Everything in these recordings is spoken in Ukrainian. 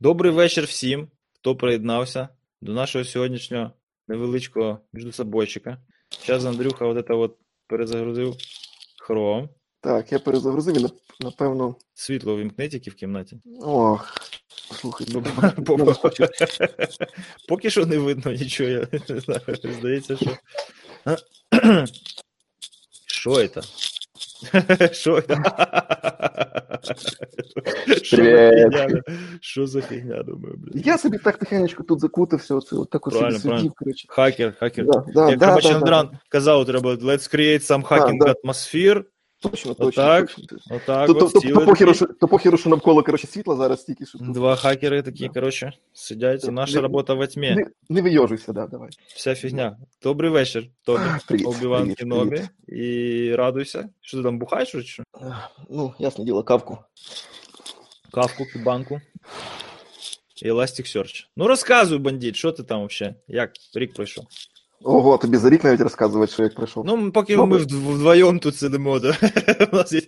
Добрий вечір всім, хто приєднався до нашого сьогоднішнього невеличкого міждусобойчика. Зараз Андрюха от это от перезагрузив Chrome. Так, я перезагрузив і напевно. Світло вімкни тільки в кімнаті. Ох, слухай, Ну, Поки що не видно нічого, я не знаю. Здається, що. Що це? Що? Що за фігня? Що за фігня, думаю, блядь. Я собі так тихенечко тут закутався, оце от так собі сидів, коротше. Хакер, хакер. Як да. казав, треба let's create some hacking atmosphere. Точно, точно. Отак. точно. Отак, То, от то, то, похеру, що, то похеру, що навколо коротше, світла зараз стільки, що тут. Два хакери такі, Да. коротше, сидять. Да. Наша Не- робота во тьмі. Не, не вийожуйся, да, давай. Вся фігня. Добрий вечір, Тобі. Привіт, Обіван привіт, Кінобі. привіт. І радуйся. Що ти там бухаєш, чи що? Ну, ясне діло, кавку. Кавку, банку. І Elasticsearch. Ну розказуй, бандит, що ти там взагалі? Як рік пройшов? Ого, тобі за рік навіть розказувати, що як прийшов. Ну, поки Добре. ми вдвоєм тут сидимо, да? у нас є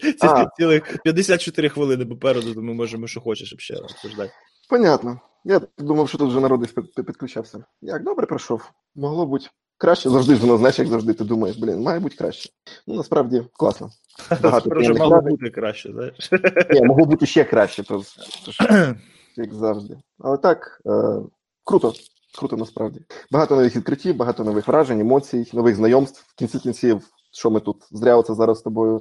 цілих 54 хвилини попереду, то ми можемо, що хочеш ще обсуждати. Понятно. Я думав, що тут вже народ підключався. Як добре пройшов? Могло бути краще. Завжди ж воно, знаєш, як завжди ти думаєш, блін, має бути краще. Ну, насправді, класно. Багато Тепер мало вражень. бути краще, знаєш. Ні, могло бути ще краще, то, то як завжди. Але так, е, круто. Круто насправді. Багато нових відкриттів, багато нових вражень, емоцій, нових знайомств. В кінці кінців, що ми тут зря оце зараз з тобою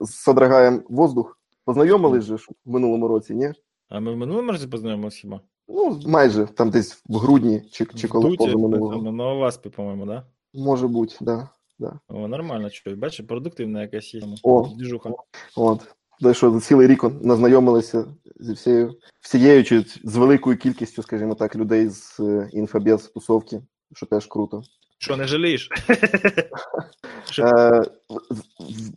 содрогаємо воздух. Познайомились же ж в минулому році, ні? А ми в минулому разі познайомилися хіба? Ну, майже там десь в грудні чи, чи коли позаминулого. на на Оваспі, по-моєму, да? Може бути, да. да. О, нормально, що, бачиш, продуктивна якась є. О. Двіжуха. От. Те, що за цілий рік назнайомилися зі всією, всією чи з великою кількістю, скажімо так, людей з е, інфобез тусовки, що теж круто. Що, не жалієш? Е, в- в-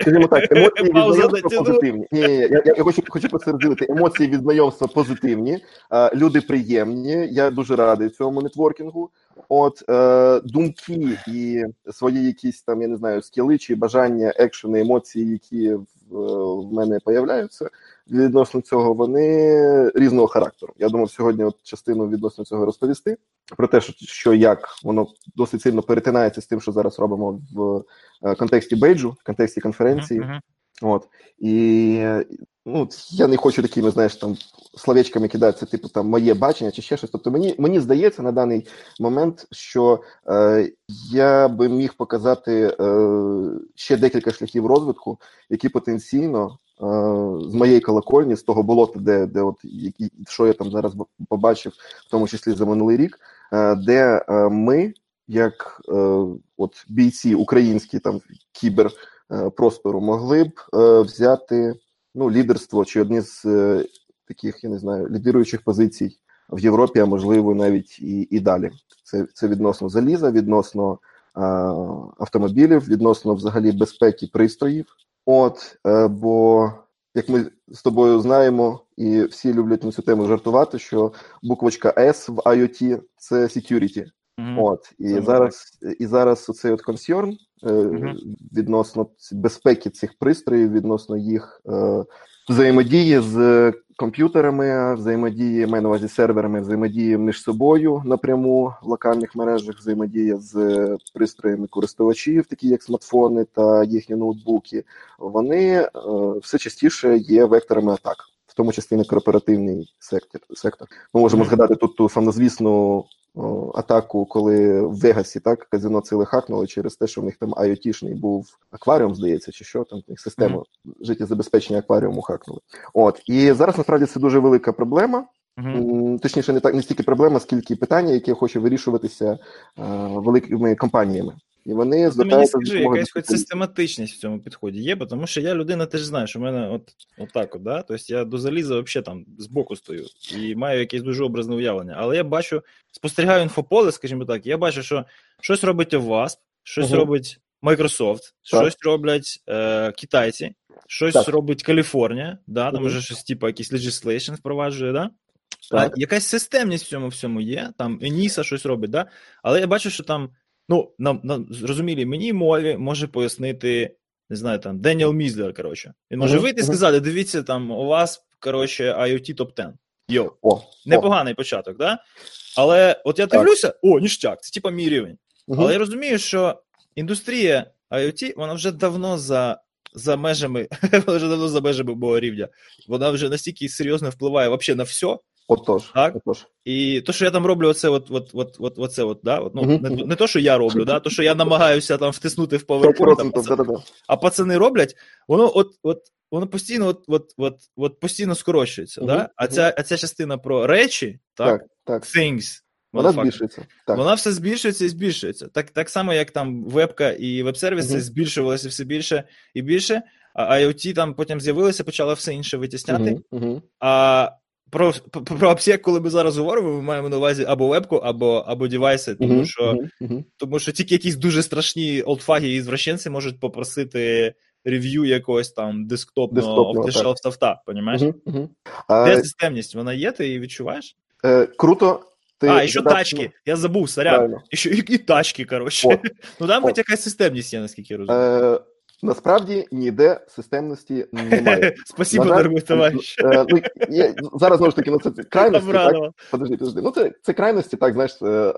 Скажімо так, емоції від знайомства позитивні. Ні, я, я хочу, хочу просто. Емоції від знайомства позитивні, е, люди приємні. Я дуже радий цьому нетворкінгу. От е, думки і свої якісь там, я не знаю, скіли чи бажання, екшени, емоції, які в, мене появляються відносно цього, вони різного характеру. Я думав сьогодні от частину відносно цього розповісти про те, що, як воно досить сильно перетинається з тим, що зараз робимо в е, контексті бейджу, в контексті конференції. Мгм. От і ну, я не хочу такими, знаєш, там словечками кидатися, типу там моє бачення чи ще щось. Тобто, мені мені здається на даний момент, що е, я би міг показати е, ще декілька шляхів розвитку, які потенційно. е, З моєї колокольні, з того болота, де, де от які, що я там зараз побачив, в тому числі за минулий рік, е, де е, ми, як от бійці українські там кібер простору могли б е, взяти ну, лідерство чи одні з е, таких, я не знаю, лідируючих позицій в Європі, а можливо навіть і, і далі. Це, це відносно заліза, відносно е, автомобілів, відносно взагалі безпеки пристроїв. От, е, бо як ми з тобою знаємо, і всі люблять на цю тему жартувати, що буквочка S в IoT – це security. Мгм. От і Саме зараз, і зараз оцей от консьорн е, відносно безпеки цих пристроїв, відносно їх е, взаємодії з комп'ютерами, взаємодії маю на увазі серверами, взаємодії між собою напряму в локальних мережах, взаємодія з пристроями користувачів, такі як смартфони та їхні ноутбуки. Вони е, все частіше є векторами атак. В тому числі на корпоративний сектор. сектор. Ми можемо згадати тут ту самозвісну о, атаку, коли в Вегасі так казино ціле хакнули через те, що в них там IoT-шний був акваріум, здається, чи що там систему життєзабезпечення акваріуму хакнули. От і зараз насправді це дуже велика проблема. М, Точніше, не так не стільки проблема, скільки питання, яке хоче вирішуватися е, великими компаніями. І вони Ти мені скажи, якась хоч систематичність в цьому підході є, бо тому що я людина теж знаю, що в мене от, от так от, да? Тобто я до заліза взагалі там збоку стою і маю якесь дуже образне уявлення. Але я бачу, спостерігаю інфополе, скажімо так, я бачу, що щось робить WASP, щось Мгм. робить Microsoft, щось роблять е, китайці, щось Так. робить Каліфорнія, да? там Мгм. вже щось типу якийсь legislation впроваджує, да? Так. А, якась системність в цьому всьому є, там Еніса щось робить, да? але я бачу, що там, ну, на, на зрозумілій мені мові може пояснити, не знаю, там, Деніел Мізлер, коротше. Він може вийти і сказати: дивіться, там, у вас, коротше, IoT топ 10 Йо, о, непоганий о. початок, да? Але от я дивлюся, о, ніштяк, це типа мій рівень. Угу. Але я розумію, що індустрія IoT, вона вже давно за за межами, вона вже давно за межами мого рівня. Вона вже настільки серйозно впливає вообще на все. Отож, так? Отож. І то, що я там роблю, оце от, от, от, от, оце от, да? От, ну, uh-huh. не, не то, що я роблю, да? то, що я намагаюся там втиснути в PowerPoint, а пацани, а пацани роблять, воно от, от, воно постійно от, от, от, от постійно скорочується. Uh-huh. Да? А, ця, а ця частина про речі, так, так, так. things, вона збільшується. Так. Вона все збільшується і збільшується. Так так само, як там вебка і веб-сервіси uh-huh. збільшувалися все більше і більше, а IoT там потім з'явилися, почали все інше витісняти. А про про обсек, коли ми зараз говоримо, ми маємо на увазі або вебку, або або девайси, тому uh-huh, що uh-huh. тому що тільки якісь дуже страшні олдфаги і звращенці можуть попросити рев'ю якогось там десктопного off-the-shelf софта, понімаєш? Uh-huh, Де системність? Вона є, ти її відчуваєш? Е, Круто. Ти а, і що тачки. Я забув, сорян. І, що, і, і тачки, коротше. Ну там хоч якась системність є, наскільки я розумію. Е, Насправді ніде системності немає. Спасибо, дорогой товариш. Е, ну, я, зараз знову ж таки, ну це крайності. так? Подожди, подожди. Ну це це крайності, так, знаєш, е,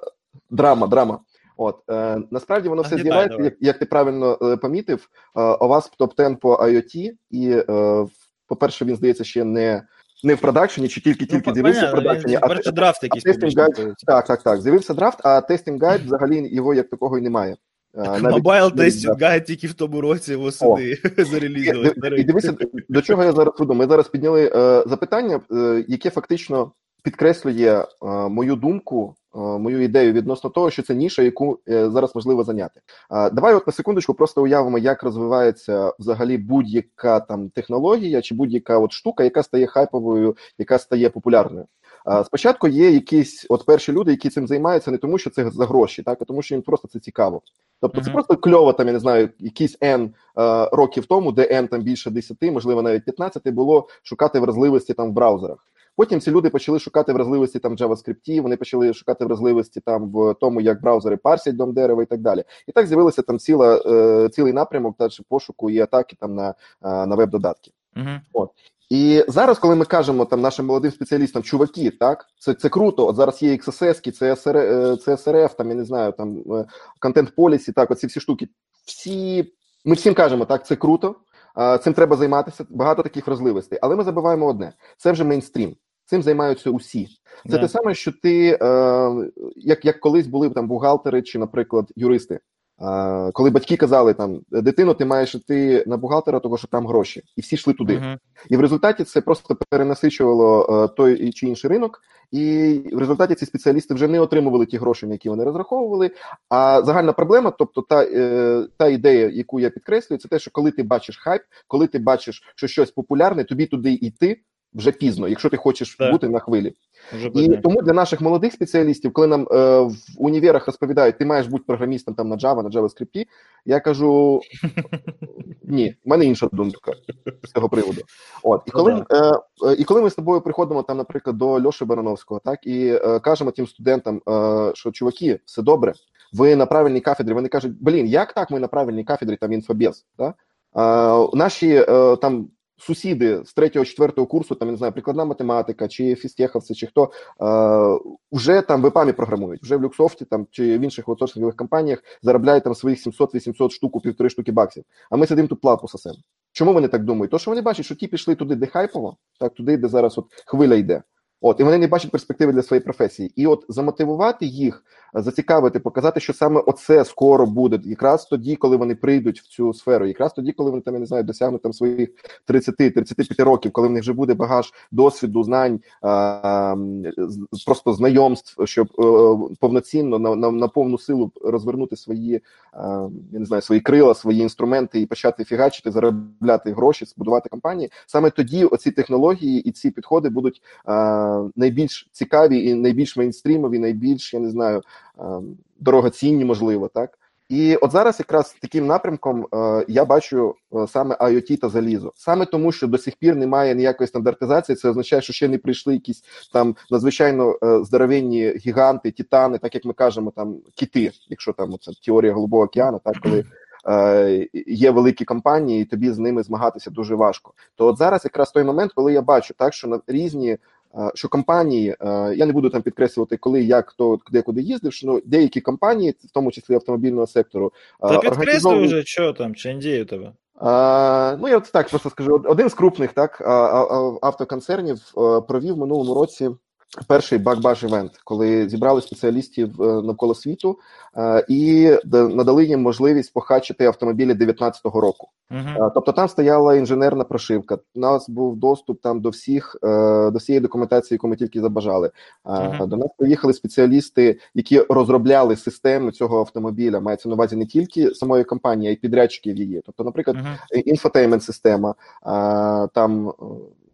драма, драма. От е, насправді воно все з'являється, як як ти правильно е, помітив, е, у вас топ-10 по IoT, і, е, по-перше, він здається, ще не. Не в продакшені, чи тільки-тільки ну, з'явився в продакшені, а, а драфт якийсь. Testing guide, так, так, так. З'явився драфт, а testing guide взагалі його як такого і немає. Mobile testing guide тільки в тому році восени зарелізили. І дивися, до чого я зараз веду. Ми зараз підняли е, запитання, е, яке фактично підкреслює е, мою думку, мою ідею відносно того, що це ніша, яку зараз можливо зайняти. Давай, от на секундочку, просто уявимо, як розвивається взагалі будь-яка там технологія чи будь-яка от штука, яка стає хайповою, яка стає популярною. Спочатку є якісь от перші люди, які цим займаються, не тому, що це за гроші, так а тому, що їм просто це цікаво. Тобто, це mm-hmm. просто кльово, там я не знаю, якісь N е, років тому, де N там більше 10, можливо, навіть 15, було шукати вразливості там в браузерах. Потім ці люди почали шукати вразливості там в JavaScript, вони почали шукати вразливості там в тому, як браузери парсять дом дерева і так далі. І так з'явилося там ціла, е, цілий напрямок далі пошуку і атаки там на е, на веб-додатки. Uh-huh. От. І зараз, коли ми кажемо там нашим молодим спеціалістам, чуваки, так це це круто. От зараз є XSS, CSR, CSRF, там я не знаю, там контент полісі, так, оці всі штуки. Всі ми всім кажемо, так, це круто, цим треба займатися. Багато таких вразливостей. Але ми забуваємо одне: це вже мейнстрім. Цим займаються усі. Це yeah. те саме, що ти, е, як як колись були там бухгалтери чи, наприклад, юристи. Коли батьки казали там дитину, ти маєш йти на бухгалтера, тому що там гроші, і всі йшли туди. Uh-huh. І в результаті це просто перенасичувало е, той чи інший ринок, і в результаті ці спеціалісти вже не отримували ті гроші, на які вони розраховували. А загальна проблема, тобто та е, та ідея, яку я підкреслюю, це те, що коли ти бачиш хайп, коли ти бачиш, що щось популярне, тобі туди йти вже пізно, якщо ти хочеш так. бути на хвилі. Вже і тому для наших молодих спеціалістів, коли нам е, в універах розповідають, ти маєш бути програмістом там на Java, на JavaScript, я кажу ні, в мене інша думка з цього приводу. От і ну коли е, е, і коли ми з тобою приходимо там, наприклад, до Льоши Барановського, так і е, кажемо тим студентам, е, що чуваки, все добре, ви на правильній кафедрі. Вони кажуть, блін, як так ми на правильній кафедрі там інфобез? Е, наші там сусіди з третього, четвертого курсу, там я не знаю, прикладна математика, чи фістеховці, чи хто е, вже там в ЕПАМі програмують, вже в Люксофті там чи в інших аутсорсингових компаніях заробляють там своїх 700-800 штук, півтори штуки баксів. А ми сидимо тут плату сосемо. Чому вони так думають? То що вони бачать, що ті пішли туди, де хайпово, так туди, де зараз от хвиля йде. От і вони не бачать перспективи для своєї професії. І от замотивувати їх, зацікавити, показати, що саме оце скоро буде, якраз тоді, коли вони прийдуть в цю сферу, якраз тоді, коли вони там я не знаю, досягнуть там своїх 30-35 років, коли в них вже буде багаж досвіду, знань, просто знайомств, щоб е, повноцінно на, на на, повну силу розвернути свої я не знаю, свої крила, свої інструменти і почати фігачити, заробляти гроші, збудувати компанії. Саме тоді оці технології і ці підходи будуть найбільш цікаві і найбільш мейнстрімові, найбільш я не знаю дорогоцінні, можливо, так. І от зараз якраз таким напрямком е, я бачу е, саме IoT та залізо, саме тому, що до сих пір немає ніякої стандартизації. Це означає, що ще не прийшли якісь там надзвичайно е, здоровенні гіганти, титани, так як ми кажемо, там кіти, якщо там це теорія голубого океану, так коли є великі компанії, і тобі з ними змагатися дуже важко. То от зараз якраз той момент, коли я бачу так, що на різні. Що компанії, я не буду там підкреслювати, коли як хто де куди їздив, що ну, деякі компанії, в тому числі автомобільного сектору, Та підкреслюй вже, що там, чи індії у тебе. А, Ну, я от так просто скажу: один з крупних так автоконцернів провів минулому році перший бакбаш івент, коли зібрали спеціалістів е, навколо світу е, і надали їм можливість похачити автомобілі 19-го року. Uh-huh. Тобто там стояла інженерна прошивка. У нас був доступ там до всіх до всієї документації, яку ми тільки забажали. Uh-huh. До нас приїхали спеціалісти, які розробляли системи цього автомобіля. Мається на увазі не тільки самої компанії, а й підрядчиків її. Тобто, наприклад, інфотеймент система там.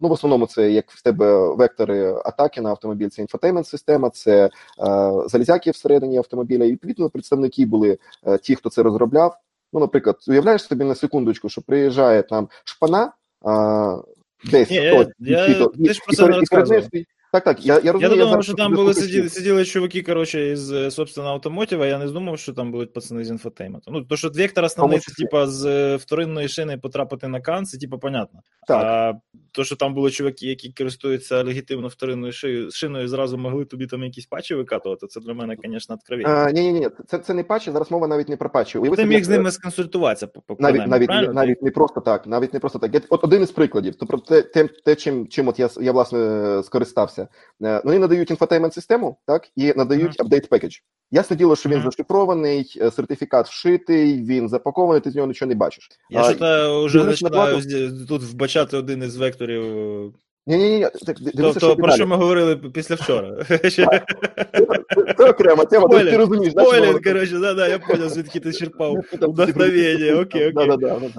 Ну, в основному, це як в тебе вектори атаки на автомобіль, це інфотеймент система, це е, залізяки всередині автомобіля. І відповідно представники були е, ті, хто це розробляв. Ну, наприклад, уявляєш собі на секундочку, що приїжджає там шпана. Е, Десь Ні, хтось, я, я, ти ж про це не розказував. Так, так, я я розумію. Я думав, що там були сиділи, сиділи чуваки, коротше, із, е, собственно, автомотива, я не думав, що там будуть пацани з інфотейменту. Ну, то, що вектор основний, це, типа, з е, вторинної шини потрапити на кан, це, типа, понятно. Так. А то, що там були чуваки, які користуються легітимно вторинною шиною, зразу могли тобі там якісь патчі викатувати, це для мене, звісно, откровення. Ні, ні, ні, це це не патчі, зараз мова навіть не про патчі. Ти міг з ними сконсультуватися по, по навіть, навіть, навіть, навіть не просто так, навіть не просто так. От один із прикладів, тобто те, те, те чим, чим от я, я, власне, скористався. Вони надають інфотеймент систему, так, і надають апдейт пекедж. Ясне діло, що він mm-hmm. зашифрований, е, сертифікат вшитий, він запакований, ти з нього нічого не бачиш. Я то вже починаю тут вбачати один із векторів. Ні, ні, ні, дивися, що про що ми говорили після вчора? Це окрема тема, ти розумієш. Спойлер, коротше, да, да, я понял, звідки ти черпав вдохновення, окей, окей.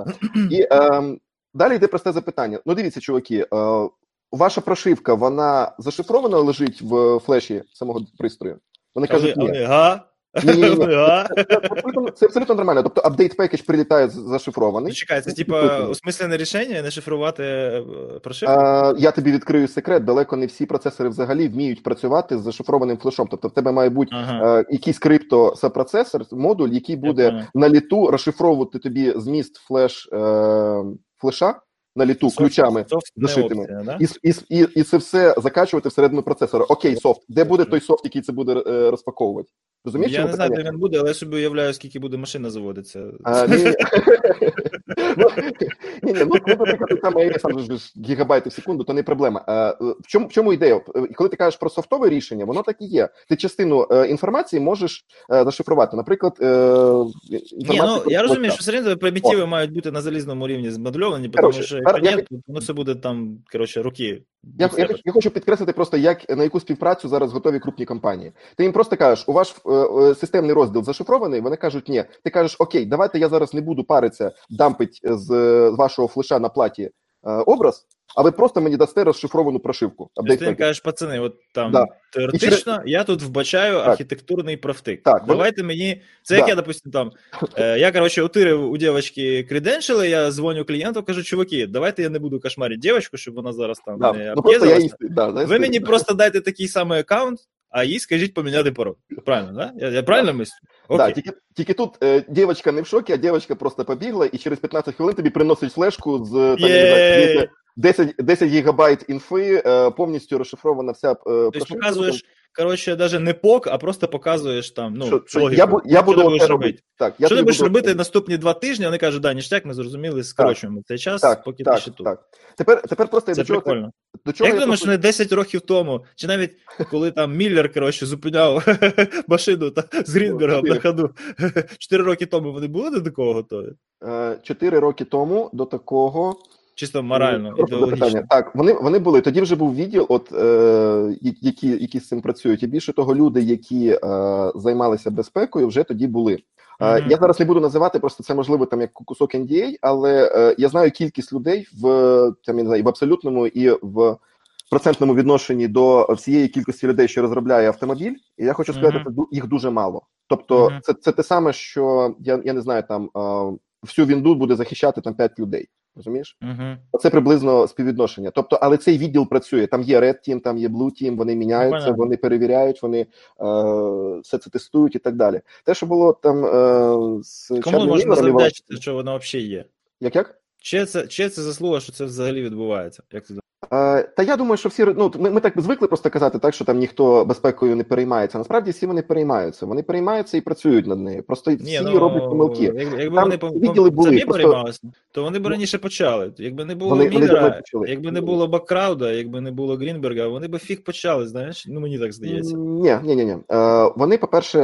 І ем, далі йде просте запитання. Ну, дивіться, чуваки, е, ваша прошивка, вона зашифрована лежить в флеші самого пристрою? Вони кажуть, ні. Га? Ні, ні, ні. Це, абсолютно, нормально. Тобто апдейт пекедж прилітає зашифрований. Чекай, це типа осмислене рішення не шифрувати е, прошивку? А, Я тобі відкрию секрет. Далеко не всі процесори взагалі вміють працювати з зашифрованим флешом. Тобто, в тебе має бути ага. е, якийсь крипто-сопроцесор, модуль, який буде на літу розшифровувати тобі зміст флеш е, флеша на літу софт, ключами софт зашитими, да? і, і, і і, це все закачувати всередину процесора. Окей, софт. Де буде той софт, який це буде е, розпаковувати? Розумієш, Я не знаю, де він буде, але я собі уявляю, скільки буде машина заводитися. А, ні, ну, ні, ні, ну, наприклад, там AES гігабайти в секунду, то не проблема. В чому в чому ідея? Коли ти кажеш про софтове рішення, воно так і є. Ти частину е, інформації можеш е, зашифрувати. Наприклад, Ні, ну, я розумію, що все одно примітиви мають бути на залізному рівні змодльовані, тому що якщо ні, воно все буде там, коротше, роки. Я, я, я хочу підкреслити просто, як на яку співпрацю зараз готові крупні компанії. Ти їм просто кажеш, у ваш е, е, системний розділ зашифрований. Вони кажуть, ні. Ти кажеш, окей, давайте я зараз не буду паритися, дампить з, з вашого флеша на платі е, образ. А ви просто мені дасте розшифровану прошивку. Ти кажеш, пацани, от там да. теоретично через... я тут вбачаю так. архітектурний профтик. Так, Давайте вони... мені. Це да. я, допустим, там. Е, я, коротше, утирив у дівчинки креденшили, я дзвоню клієнту, кажу, чуваки, давайте я не буду кошмарити дівчинку, щоб вона зараз там да. не ну, я їсти, да, Ви мені просто дайте такий самий аккаунт, а їй скажіть поміняти пароль. Правильно, да? Я, я правильно мислю? Да, тільки тільки тут е, дівчинка не в шокі, а дівчинка просто побігла і через 15 хвилин тобі приносить флешку з там. 10 10 гігабайт інфи, е, повністю розшифрована вся е, Тобто показуєш, коротше, навіть не пок, а просто показуєш там. ну, що, що я, я буду що ти будеш робити. Так, я що ти будеш буду... робити наступні два тижні, вони кажуть, да, ніштяк, ми зрозуміли, скорочуємо так, цей час, так, поки так, ти ще тут. Так. Тепер, тепер просто Це до чого, прикольно. До чого Як думаєш, просто... не 10 років тому, чи навіть коли там Міллер, коротше, зупиняв машину та, з Грінбергом на ходу, 4 роки тому вони були до такого готові? 4 е, роки тому до такого Чисто морально, ідеологічно. Так, вони вони були. Тоді вже був відділ, от е, які які з цим працюють. І більше того, люди, які е, займалися безпекою, вже тоді були. Mm-hmm. Я зараз не буду називати, просто це можливо там як кусок NDA, але е, я знаю кількість людей в там я не знаю, в абсолютному і в процентному відношенні до всієї кількості людей, що розробляє автомобіль. І я хочу сказати, mm-hmm. їх дуже мало. Тобто, mm-hmm. це це те саме, що я я не знаю, там е, всю вінду буде захищати там 5 людей. Розумієш? Uh-huh. Це приблизно співвідношення. Тобто, але цей відділ працює. Там є Red Team, там є Blue Team, вони міняються, uh-huh. вони перевіряють, вони е, все це тестують і так далі. Те, що було там е, з Кому можна завдячити, що воно взагалі є? Як як? Чи це чи це заслуга, що це взагалі відбувається? Як ти Е, Та я думаю, що всі ну ми, ми так звикли просто казати, так що там ніхто безпекою не переймається. Насправді всі вони переймаються. Вони переймаються і працюють над нею. Просто всі Ні, ну, роблять помилки. Якби, якби Там вони відділи були, самі просто- переймалися, то вони б раніше почали. Якби не було Вони- вони Міллера, почали. якби не було Баккрауда, якби не було Грінберга, вони б фіг почали, знаєш? Ну мені так здається. Ні, ні, ні, ні. Е, Вони, по-перше,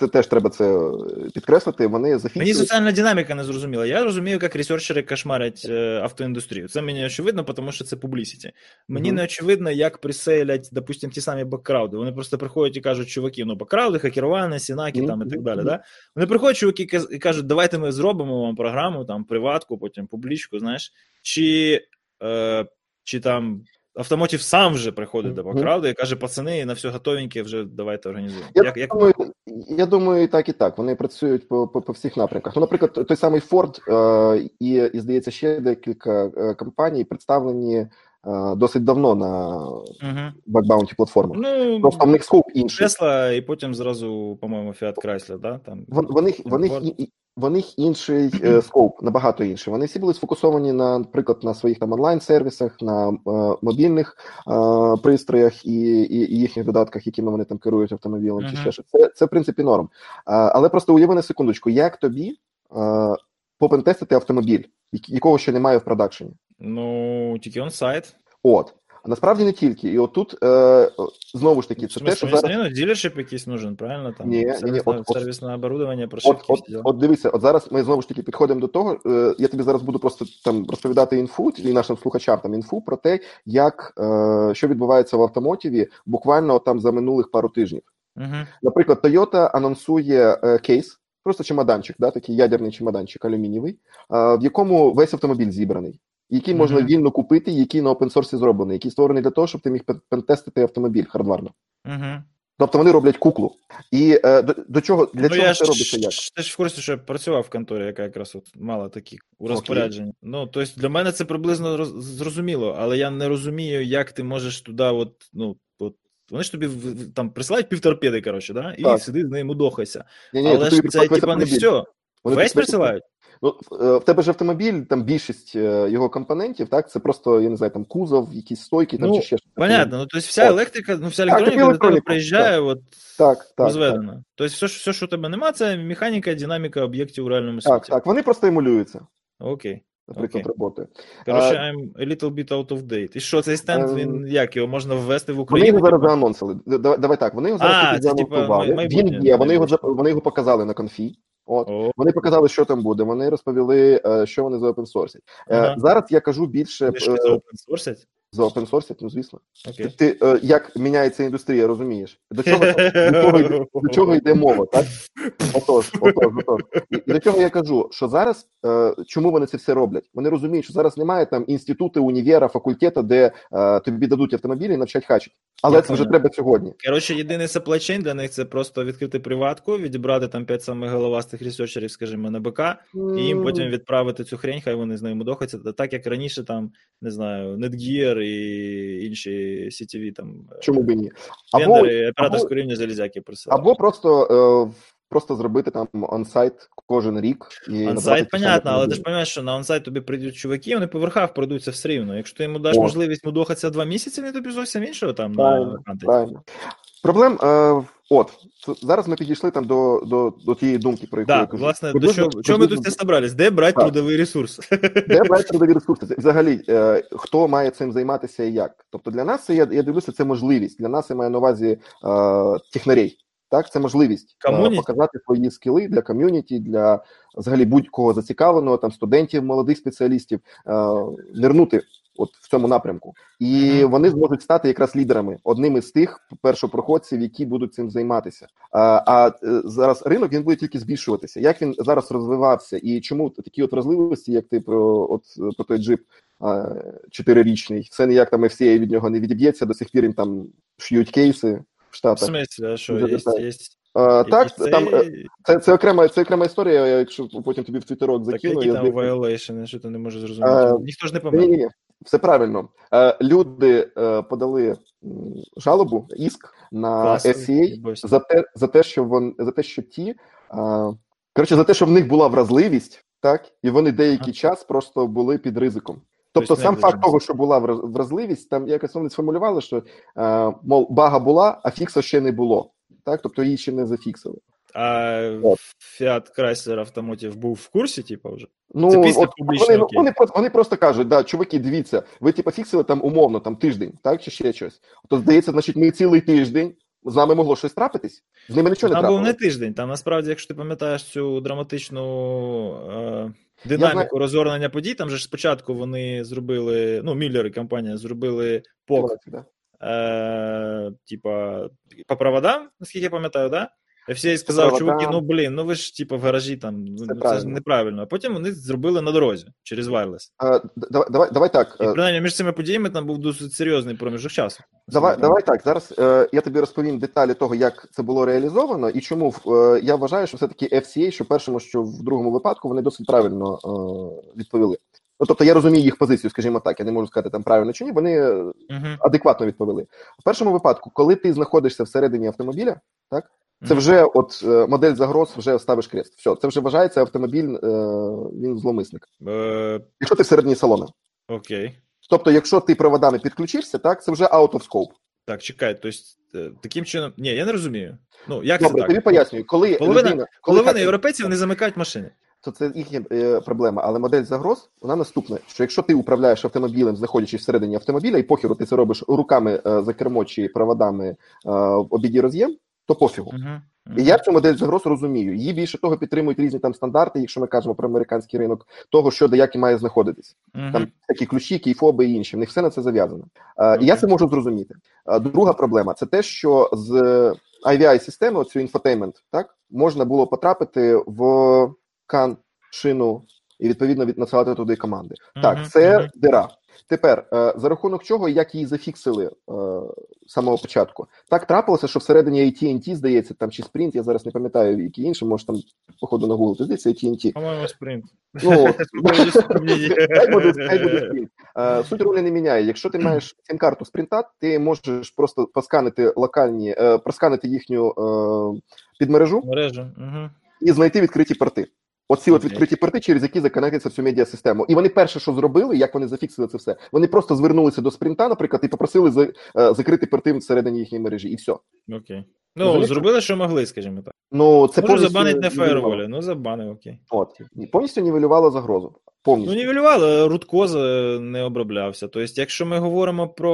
е, теж треба це е, підкреслити. Вони Мені соціальна динаміка не зрозуміла. Я розумію, як ресерчери кошмарять е, автоіндустрію. Це мені очевидно, тому що це публісіті. Мені Мгм. не очевидно, як приселять, допустим, ті самі баккрауди. Вони просто приходять і кажуть, чуваки, ну баккрауди, хакерування, сінаки там і так далі. Да? Вони приходять, чуваки, і кажуть, давайте ми зробимо вам програму, там, приватку, потім публічку, знаєш, чи, е, чи там. Автомотів сам вже приходить до Мгм. і каже: пацани, на все готовеньке, вже давайте організуємо. Я, як, як... я думаю, і так, і так. Вони працюють по, по, по всіх напрямках. Ну, наприклад, той самий Ford е, і, і, здається, ще декілька е, компаній представлені досить давно на Угу. Bounty платформах. Ну, Просто в них скоп інший. Тесла, і потім зразу, по-моєму, Fiat Chrysler, да? Там, Вон- В них, в них, Ford. і- і- в них інший е, скоп, набагато інший. Вони всі були сфокусовані на, наприклад, на своїх там онлайн-сервісах, на е, мобільних е, пристроях і, і, і їхніх додатках, якими вони там керують автомобілем, чи ще щось. Це, це в принципі норм. Е, але просто уяви на секундочку, як тобі е, попентестити автомобіль, якого ще немає в продакшені? Ну, тільки он-сайт. От. А насправді не тільки. І отут е, знову ж таки, це те, що зараз. ну, дилершип якийсь нужен, правильно? Там, Ні, ні, ні, сервісне, от- от- сервісне оборудовання, От, прошивки, от, діла. от дивися, от зараз ми знову ж таки підходимо до того. Е, я тобі зараз буду просто там розповідати інфу і нашим слухачам там інфу про те, як е, що відбувається в автомотіві буквально там за минулих пару тижнів. Угу. Наприклад, Toyota анонсує е, кейс, просто чемоданчик, да, такий ядерний чемоданчик алюмінієвий, в якому весь автомобіль зібраний. Який можна Мгм. вільно купити, який на опенсорсі зроблений, який створений для того, щоб ти міг пен- пентестити автомобіль хардварно. Угу. Тобто вони роблять куклу. І е, до, до чого для ну, чого я це ж, робиться? Як Ти ж в курсі, що я працював в конторі, яка якраз от мала такі у розпорядженні. Ну, тобто для мене це приблизно роз- зрозуміло, але я не розумію, як ти можеш туди, от, ну, вони ж тобі там присилають півторпеди, коротше, да? і Так. сиди з ним удохайся. Ні, ні, Але ж це типа не все. Вони Весь присилають. Ну, е, в тебе ж автомобіль, там більшість е, його компонентів, так, це просто, я не знаю, там кузов, якісь стойки, там Ну, чи ще щось. Понятно, ну тобто вся електрика, ну вся Так, електроніка до тебе приїжджає, от Так, так, так, розведена. Тобто все, все, що у тебе нема, це механіка, динаміка об'єктів у реальному так, світі. так. Вони просто емулюються, Окей. Наприклад, okay. роботи. Коротше, I'm a little bit out of date. І що, цей стенд, Ем, він як його можна ввести в Україну? Вони його зараз типу? заанонсили. Давай, давай так, вони його зараз А, тільки це, типа, заанонсували. Він є, вони його, вони його показали на конфі. От. oh. Вони показали, що там буде. Вони розповіли, е, що вони за опенсорсять. Uh-huh. Зараз я кажу більше вони е, за open за опенсорсять, ну звісно. Окей. Ти е, як міняється індустрія, розумієш? До чого, до чого, йде- до чого йде мова, так? Отож, отож, отож. І, і до чого я кажу, що зараз е, чому вони це все роблять? Вони розуміють, що зараз немає там інституту, універа, факультету, де е, тобі дадуть автомобілі і навчать хачити. Але це вже треба сьогодні. Коротше, єдиний chain для них це просто відкрити приватку, відібрати там 5 самих головастих ресерчерів, скажімо, на БК, і їм потім відправити цю хрень, хай вони з нею мудохаться. Так як раніше, там, не знаю, Netgear і інші сітєві там е, Чому б і ні? Або, операторського рівня залізяки присилали. або просто, е, просто зробити там онсайт кожен рік. І Онсайт, понятно, але ти ж розумієш, що на онсайт тобі прийдуть чуваки, вони по верхах пройдуться все рівно. Якщо ти йому даш О. можливість мудохатися два місяці, вони тобі зовсім іншого там Правильно, на. Правильно. Проблем, е, от, зараз ми підійшли там до, до, до тієї думки, про яку я кажу. власне, до Приблизно- чого, чого ми тут зібрались? Де брати трудовий ресурс? Де брати трудові ресурси? Взагалі, е, хто має цим займатися і як? Тобто для нас це я, я дивлюся, це можливість. Для нас я маю на увазі е, технарей. Так, це можливість е, показати свої скіли для ком'юніті, для взагалі будь-кого зацікавленого, там студентів, молодих спеціалістів, е, нирнути от в цьому напрямку. І вони зможуть стати якраз лідерами, одним із тих першопроходців, які будуть цим займатися. А, а е, зараз ринок він буде тільки збільшуватися. Як він зараз розвивався, і чому такі от розливості, як ти про от про той джип чотирирічний, це ніяк там FCA від нього не відіб'ється. До сих пір їм там шиють кейси в В смысле, а що, є, А, так, якісь там е, це, це окрема це окрема історія. я Якщо потім тобі в твіттерок Так які я там здається- violation, що ти не можеш зрозуміти? Е, Ніхто ж не Ні, помер. ні, ні, все правильно. Е, люди е, подали жалобу, иск на SCA за те, за те, що вон за те, що ті е, коротше, за те, що в них була вразливість, так і вони деякий час просто були під ризиком. Тобто, Тобто сам факт того, що була враз- вразливість, там якось вони сформулювали, що мов бага була, а фікса ще не було. Так, тобто її ще не зафіксили. А От. Fiat Chrysler Автомотів був в курсі, типу, вже? Ну Це після от публічного вони, ну, вони, просто, вони просто кажуть, да, чуваки, дивіться, ви типу фіксили там умовно там тиждень, так чи ще щось. То здається, значить, ми цілий тиждень. З нами могло щось трапитись. З ними нічого не Там був не тиждень. Там насправді, якщо ти пам'ятаєш цю драматичну е, динаміку знаю. розгорнення подій, там же ж спочатку вони зробили, ну, Міллер і компанія зробили пок, Да. е, типа, по проводам, наскільки я пам'ятаю, да? FCA сказав, проводам. чуваки, ну блін, ну ви ж типа в гаражі там, ну, це ж неправильно. А потім вони зробили на дорозі через wireless. Е, давай, давай, давай так. І е, принаймні між цими подіями там був досить серйозний проміжок часу. Давай, давай так. Зараз е, я тобі розповім деталі того, як це було реалізовано, і чому е, я вважаю, що все-таки FCA, що в першому, що в другому випадку, вони досить правильно е, відповіли. Ну тобто я розумію їх позицію, скажімо так. Я не можу сказати там правильно чи ні. Вони Угу. адекватно відповіли. В першому випадку, коли ти знаходишся всередині автомобіля, так це вже от е, модель загроз, вже ставиш крест. Все, це вже вважається автомобіль. Е, він зломисник. Е, Якщо ти всередині салона. окей. Тобто, якщо ти проводами підключився, так це вже out of scope. Так, чекай, тобто е, таким чином. Ні, я не розумію. Ну, як Добре, це тобі пояснюю, коли Половина- людина, коли Половина хакер- європейців не замикають машини. то це їхня е, проблема. Але модель загроз вона наступна: що якщо ти управляєш автомобілем, знаходячись всередині автомобіля, і похеру ти це робиш руками е, за кермо чи проводами е, в обіді роз'єм, то пофігу. І я цю модель загроз розумію. Її більше того підтримують різні там стандарти, якщо ми кажемо про американський ринок, того, що де як і має знаходитись. Там такі ключі, кейфоби і інші. В них все на це зав'язано. Е, І я це можу зрозуміти. Е, Друга проблема це те, що з IVI системи, цю інфотеймент, так можна було потрапити в кан шину і відповідно від надсилати туди команди. Так, це дира. Тепер е, за рахунок чого як її зафіксили е, з самого початку. Так трапилося, що всередині AT&T, здається, там чи Sprint, я зараз не пам'ятаю, які інші, може там походу на Google, здається, AT&T. По-моєму, спринт. Ну. Е, Суть ролі не міняє. Якщо ти маєш сім-карту спринта, ти можеш просто посканити локальні, просканити їхню підмережу і знайти відкриті порти. Оці от відкриті порти, через які законектиться всю медіасистему. І вони перше, що зробили, як вони зафіксили це все, вони просто звернулися до спринта, наприклад, і попросили за, е, закрити порти всередині їхньої мережі, і все. Окей. Ну, Розумієте? зробили, що могли, скажімо так. Ну це Можу повністю забанити на фаєрволі. Ну, забанив, окей. От повністю нівелювало загрозу. Повністю. Ну, нівелювали, Рудкоз е, не оброблявся. Тобто, якщо ми говоримо про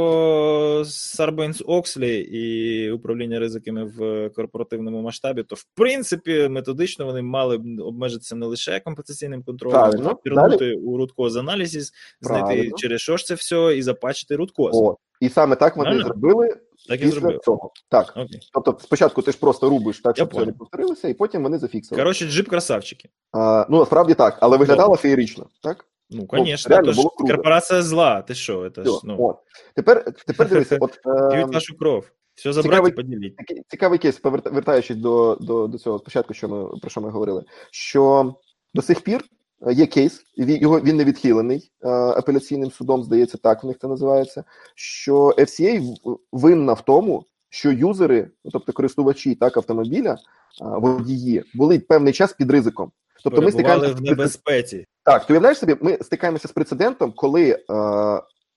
Sarbanes Oxley і управління ризиками в корпоративному масштабі, то в принципі методично вони мали б обмежитися не лише компенсаційним контролем, а пірнути у Рудкоз аналізис, знайти Правильно. через що ж це все і запачити Рудкоз. От. І саме так вони Правильно? зробили Так і зробив. цього. Так. Окей. Тобто спочатку ти ж просто рубиш так, щоб це не повторилося, і потім вони зафіксили. Коротше, джип красавчики. А, ну, насправді так, але виглядало феєрично, так? Ну, Ну, звісно, то ж корпорація зла. Ти що? Це ж, ну, от. Тепер, тепер дивися, от е, нашу кров. Все забрати такий цікавий кейс, поверта- вертаючись до, до, до цього спочатку, що ми про що ми говорили, що до сих пір є кейс, він- його він не відхилений е, апеляційним судом, здається, так в них це називається. Що FCA винна в тому, що юзери, ну, тобто користувачі так автомобіля, е, водії, були певний час під ризиком. Тобто ми стикаємося в небезпеці. Так, ти уявляєш собі, ми стикаємося з прецедентом, коли е,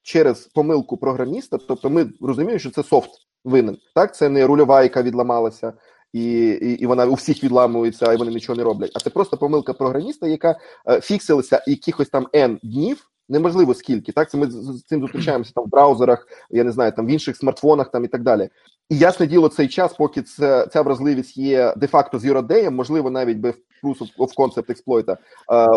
через помилку програміста, тобто ми розуміємо, що це софт винен. Так, це не рульова, яка відламалася, і, і, і вона у всіх відламується, і вони нічого не роблять. А це просто помилка програміста, яка е, фіксилася якихось там N днів. Неможливо скільки, так це ми з, з цим зустрічаємося там в браузерах, я не знаю, там в інших смартфонах там і так далі. І ясне діло, цей час, поки це, ця вразливість є де-факто zero day, можливо, навіть без of- of concept експлойта,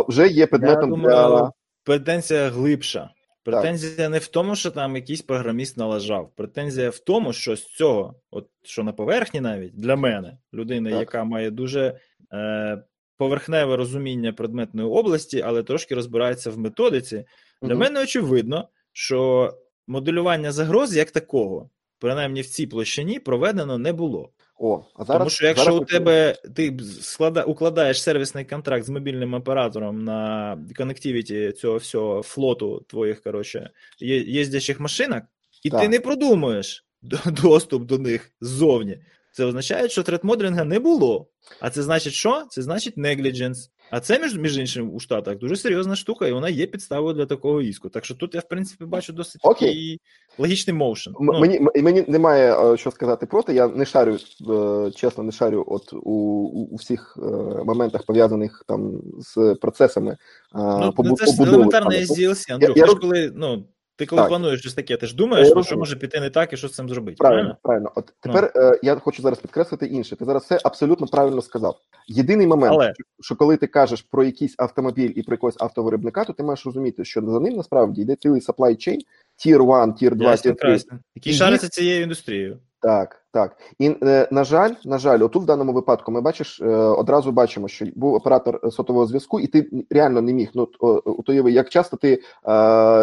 вже є предметом Я для думаю, претензія глибша. Претензія не в тому, що там якийсь програміст налажав. Претензія в тому, що з цього, от що на поверхні, навіть для мене, людини, Так. яка має дуже е, поверхневе розуміння предметної області, але трошки розбирається в методиці. Для Мгм. мене очевидно, що моделювання загроз як такого, принаймні в цій площині, проведено не було. О, а зараз, Тому що якщо зараз у тебе ти склада, укладаєш сервісний контракт з мобільним оператором на коннективіті цього всього флоту твоїх коротше, є- їздячих машинок, і ти не продумуєш доступ до них ззовні. Це означає, що тредмоделінга не було. А це значить, що? Це значить negligence. А це, між, між іншим, у Штатах дуже серйозна штука, і вона є підставою для такого іску. Так що тут я, в принципі, бачу досить Окей. такий логічний моушен. М- Ну, Мені, мені немає е, що сказати проти. Я не шарю, е, чесно, не шарю от у, у, у всіх е, моментах пов'язаних там з процесами. ну, побу- ну, це ж саме. SDLC, Андрюх. я роз- коли, ну, ти коли Так. плануєш щось таке, ти ж думаєш, ну, що може піти не так і що з цим зробити. Правильно, правильно. От тепер е, я хочу зараз підкреслити інше. Ти зараз все абсолютно правильно сказав. Єдиний момент, Але- що коли ти кажеш про якийсь автомобіль і про якогось автовиробника, то ти маєш розуміти, що за ним насправді йде цілий supply chain, tier 1, tier 2, Ясно, tier 3. Який шариться цією індустрією. Так, так. І е, на жаль, на жаль, отут в даному випадку ми бачиш, е, одразу бачимо, що був оператор е, сотового зв'язку, і ти реально не міг. Ну от як часто ти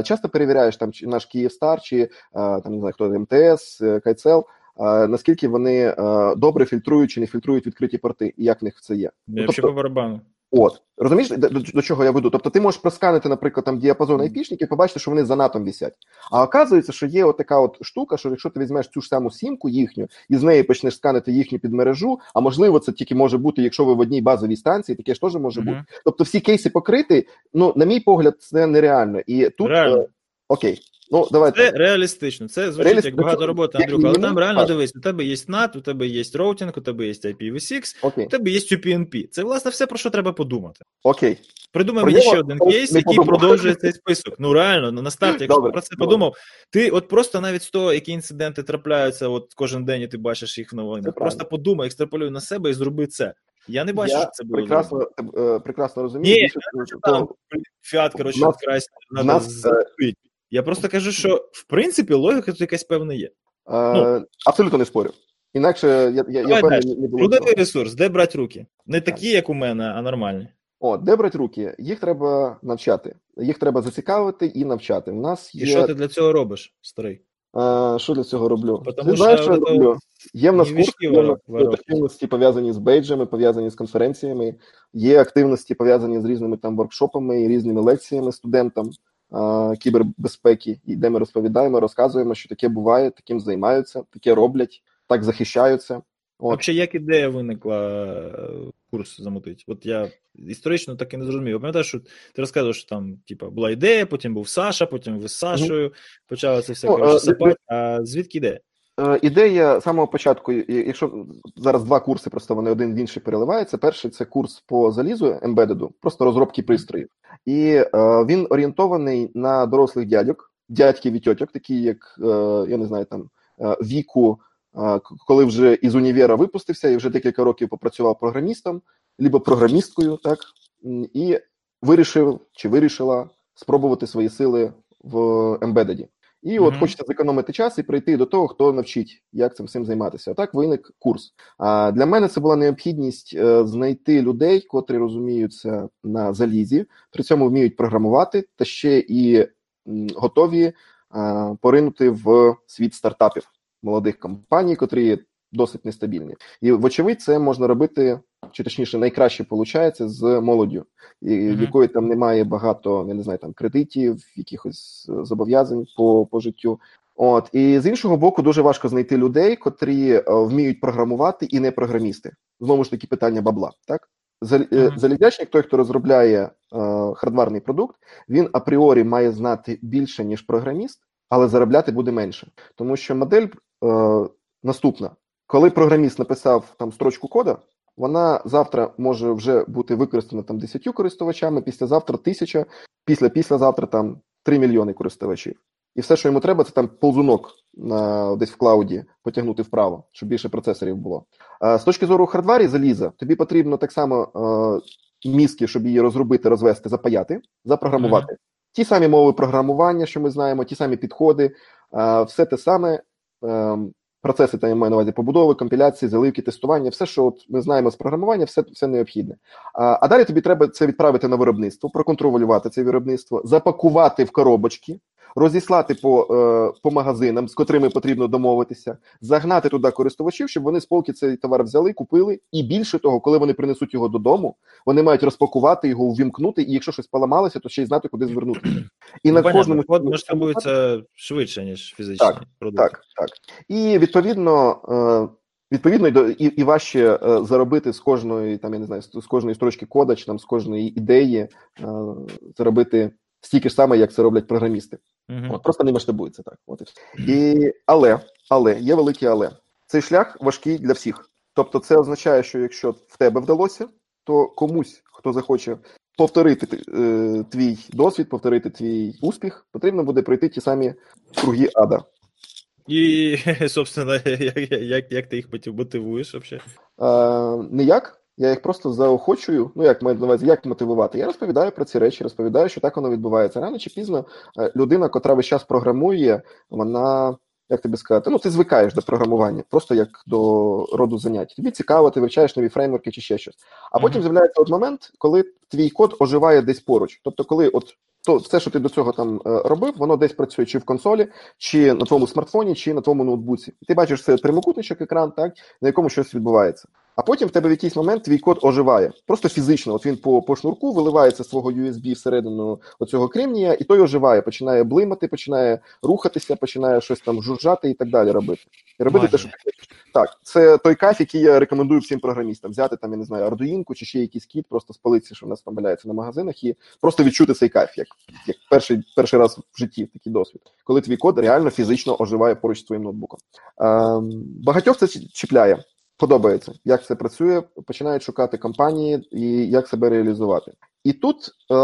часто перевіряєш там наш Київстар, чи там не знаю хто МТС, Кайцел. Наскільки вони добре фільтрують чи не фільтрують відкриті порти, і як в них це є? Ну, тобто- по барабану. От розумієш, до, до, чого я веду? Тобто, ти можеш просканити, наприклад, там діапазон айпішників, побачити, що вони за натом вісять. А оказується, що є от така от штука, що якщо ти візьмеш цю ж саму сімку їхню і з неї почнеш сканити їхню підмережу, а можливо, це тільки може бути, якщо ви в одній базовій станції, таке ж теж може Мгм. бути. Тобто, всі кейси покриті, ну на мій погляд, це нереально. І тут Реально. е, окей, ну давайте Це реалістично. Це звучить Реалістично. як багато роботи, Андрюха. Але там реально так. дивись, у тебе є NAT, у тебе є роутинг, у тебе є IPv6, окей, у тебе є UPnP. Це власне все про що треба подумати. окей. Придумай Про мені ще один кейс, який подумав. продовжує цей список. Ну реально, ну на старті, якщо Добре, ти про це добре. подумав, ти от просто навіть з того, які інциденти трапляються, от кожен день і ти бачиш їх в Це новинах. правильно. Просто подумай, екстраполюй на себе і зроби це. Я не бачу, я що це було. прекрасно, е, прекрасно розумію. Ні, Більше Там, Фіат, коротше, нас- нас. Я просто кажу, що в принципі логіка тут якась певна є. Е, абсолютно не спорю. Інакше я, я, я впевнений, не було. Трудовий ресурс, де брати руки? Не такі, як у мене, а нормальні. О, де брати руки? Їх треба навчати. Їх треба зацікавити і навчати. У нас І є. що ти для цього робиш, старий? Е, що для цього роблю? Потому Ти знаєш, що я роблю? Є в нас курси, активності пов'язані з бейджами, пов'язані з конференціями, є активності пов'язані з різними там воркшопами і різними лекціями студентам кібербезпеки, і де ми розповідаємо, розказуємо, що таке буває, таким займаються, таке роблять, так захищаються. От. Взагалі, як ідея виникла е, курс замутити? От я історично так і не зрозумів. Я пам'ятаю, що ти розказував, що там типа, була ідея, потім був Саша, потім ви з Сашою почалося все Ну, коротше, е, сапати. А звідки ідея? Е, Ідея самого початку, якщо зараз два курси, просто вони один в інший переливаються. Перший це курс по залізу ембедеду, просто розробки пристроїв, і е, він орієнтований на дорослих дядьок, дядьків і тьотьок, такі як е, я не знаю, там віку, е, коли вже із універа випустився і вже декілька років попрацював програмістом, либо програмісткою, так і вирішив чи вирішила спробувати свої сили в ембедеді. І от Мгм. хочеться зекономити час і прийти до того, хто навчить, як цим всім займатися. Отак виник курс. А для мене це була необхідність е, знайти людей, котрі розуміються на залізі, при цьому вміють програмувати, та ще і готові поринути в світ стартапів молодих компаній, котрі досить нестабільні. І вочевидь, це можна робити, чи точніше, найкраще виходить з молоддю, і, в Мгм. якої там немає багато, я не знаю, там кредитів, якихось е, зобов'язань по, по життю. От і з іншого боку, дуже важко знайти людей, котрі е, вміють програмувати і не програмісти. Знову ж таки, питання бабла. Так е, залізячник, той, хто розробляє е, хардварний продукт, він апріорі має знати більше ніж програміст, але заробляти буде менше, тому що модель е, наступна: коли програміст написав там строчку кода, вона завтра може вже бути використана там 10 користувачами, післязавтра тисяча, після післязавтра там 3 мільйони користувачів. І все, що йому треба, це там ползунок на десь в клауді потягнути вправо, щоб більше процесорів було. Е, З точки зору хардварі заліза, тобі потрібно так само е, мізки, щоб її розробити, розвести, запаяти, запрограмувати. Ті самі мови програмування, що ми знаємо, ті самі підходи, е, все те саме. е, Процеси там я маю на увазі побудови, компіляції, заливки, тестування, все, що от ми знаємо з програмування, все, все необхідне. А, а далі тобі треба це відправити на виробництво, проконтролювати це виробництво, запакувати в коробочки, розіслати по, е, по магазинам, з котрими потрібно домовитися, загнати туди користувачів, щоб вони з полки цей товар взяли, купили. І більше того, коли вони принесуть його додому, вони мають розпакувати його, увімкнути, і якщо щось поламалося, то ще й знати, куди звернутися. І Ну, на понятно, кожному масштабується швидше, ніж фізичний Так, продукт. так, так. І відповідно, е, Відповідно, і і важче е, заробити з кожної там, я не знаю, з кожної строчки кода чи там з кожної ідеї заробити стільки ж саме, як це роблять програмісти. Uh-huh. От, Просто не масштабується так. От і але, але є велике але цей шлях важкий для всіх. Тобто, це означає, що якщо в тебе вдалося, то комусь, хто захоче повторити е, твій досвід, повторити твій успіх, потрібно буде пройти ті самі круги ада. І, собственно, як як, як ти їх мотивуєш взагалі? Ніяк. Я їх просто заохочую. Ну, як маю на увазі, як мотивувати. Я розповідаю про ці речі, розповідаю, що так воно відбувається. Рано чи пізно е, людина, котра весь час програмує, вона. Як тобі сказати, ну ти звикаєш до програмування, просто як до роду занять. Тобі цікаво, ти вивчаєш нові фреймворки чи ще щось. А потім mm-hmm. з'являється от момент, коли твій код оживає десь поруч. Тобто, коли от то все, що ти до цього там е, робив, воно десь працює чи в консолі, чи на твоєму смартфоні, чи на твоєму ноутбуці. Ти бачиш це прямокутничок екран, так на якому щось відбувається. А потім в тебе в якийсь момент твій код оживає. Просто фізично. От він по по шнурку виливається з свого USB всередину оцього кремнія, і той оживає, починає блимати, починає рухатися, починає щось там жужжати і так далі робити. І робити те, що ти хочеш. Так, це той кайф, який я рекомендую всім програмістам. Взяти там, я не знаю, ардуїнку чи ще якийсь кіт, просто спалитися, що в нас там валяється на магазинах, і просто відчути цей кайф, як як перший перший раз в житті такий досвід, коли твій код реально фізично оживає поруч з твоїм ноутбуком. Ем, багатьох це чіпляє подобається, як це працює, починають шукати компанії і як себе реалізувати. І тут, е,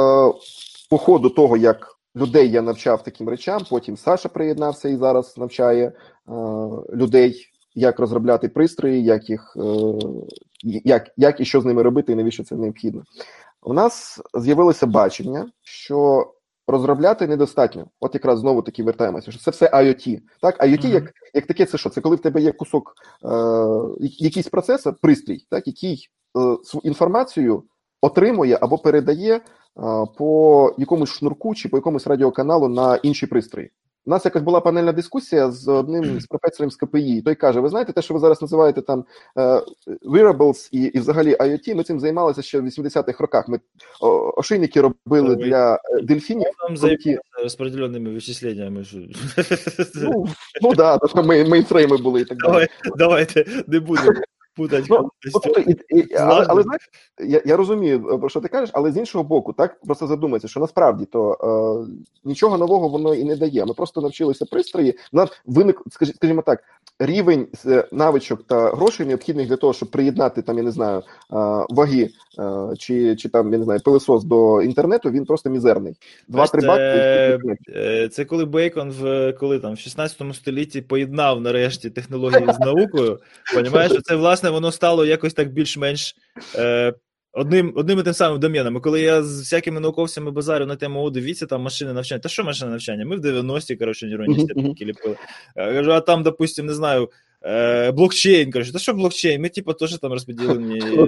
по ходу того, як людей я навчав таким речам, потім Саша приєднався і зараз навчає е, людей, як розробляти пристрої, як їх е, як, як і що з ними робити, і навіщо це необхідно. У нас з'явилося бачення, що розробляти недостатньо. От якраз знову таки вертаємося, що це все IoT. Так, IoT, mm-hmm. як як таке, це що? Це коли в тебе є кусок, е, якийсь процесор, пристрій, так, який е, інформацію отримує або передає е, по якомусь шнурку чи по якомусь радіоканалу на інші пристрої. У нас якось була панельна дискусія з одним з професором з КПІ. Той каже: Ви знаєте, те, що ви зараз називаєте там uh, wearables і і взагалі IoT, Ми цим займалися ще в 80-х роках. Ми ошейники робили Ой. для е, дельфінів. Там займалися розподіленими вичисленнями. Ну, ну да, тобто ми мейнфрейми були і так далі. Давайте не будемо путать. Ну, тобто, і, і, але, але знаєш, я я розумію, про що ти кажеш, але з іншого боку, так просто задумайся, що насправді то е, нічого нового воно і не дає. Ми просто навчилися пристрої. Нас виник, скажімо так, рівень е, навичок та грошей необхідних для того, щоб приєднати там, я не знаю, е, ваги е, чи чи там я не знаю, пилисос до інтернету. Він просто мізерний. Два-три баки. Це коли Бейкон в коли там в 16 столітті поєднав нарешті технології з наукою. Понімаєш, це власне воно стало якось так більш-менш одним одним і тим самим доменом. Коли я з всякими науковцями базарю на тему, о, дивіться, там машини навчання. Та що машини навчання? Ми в 90-ті, коротше, нейронні степки ліпили. кажу, а там, допустим, не знаю. Е, блокчейн, коротше, та що блокчейн? Ми, типу, теж там розподілені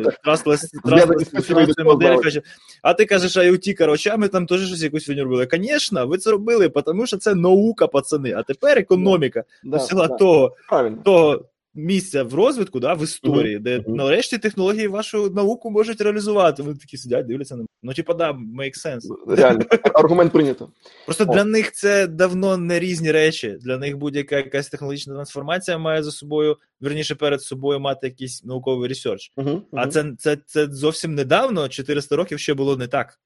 модель, коротше. А ти кажеш, IoT, коротше, а ми там теж щось якусь фігню робили. Звісно, ви це робили, тому що це наука, пацани. А тепер економіка да, того, того місця в розвитку, да, в історії, mm-hmm. де нарешті технології вашу науку можуть реалізувати. Вони такі сидять, дивляться на ну, типа, да, make sense. Реально, аргумент прийнято. Просто О. для них це давно не різні речі. Для них будь-яка якась технологічна трансформація має за собою, верніше перед собою мати якийсь науковий ресерч. Mm-hmm. А це, це, це зовсім недавно, 400 років ще було не так.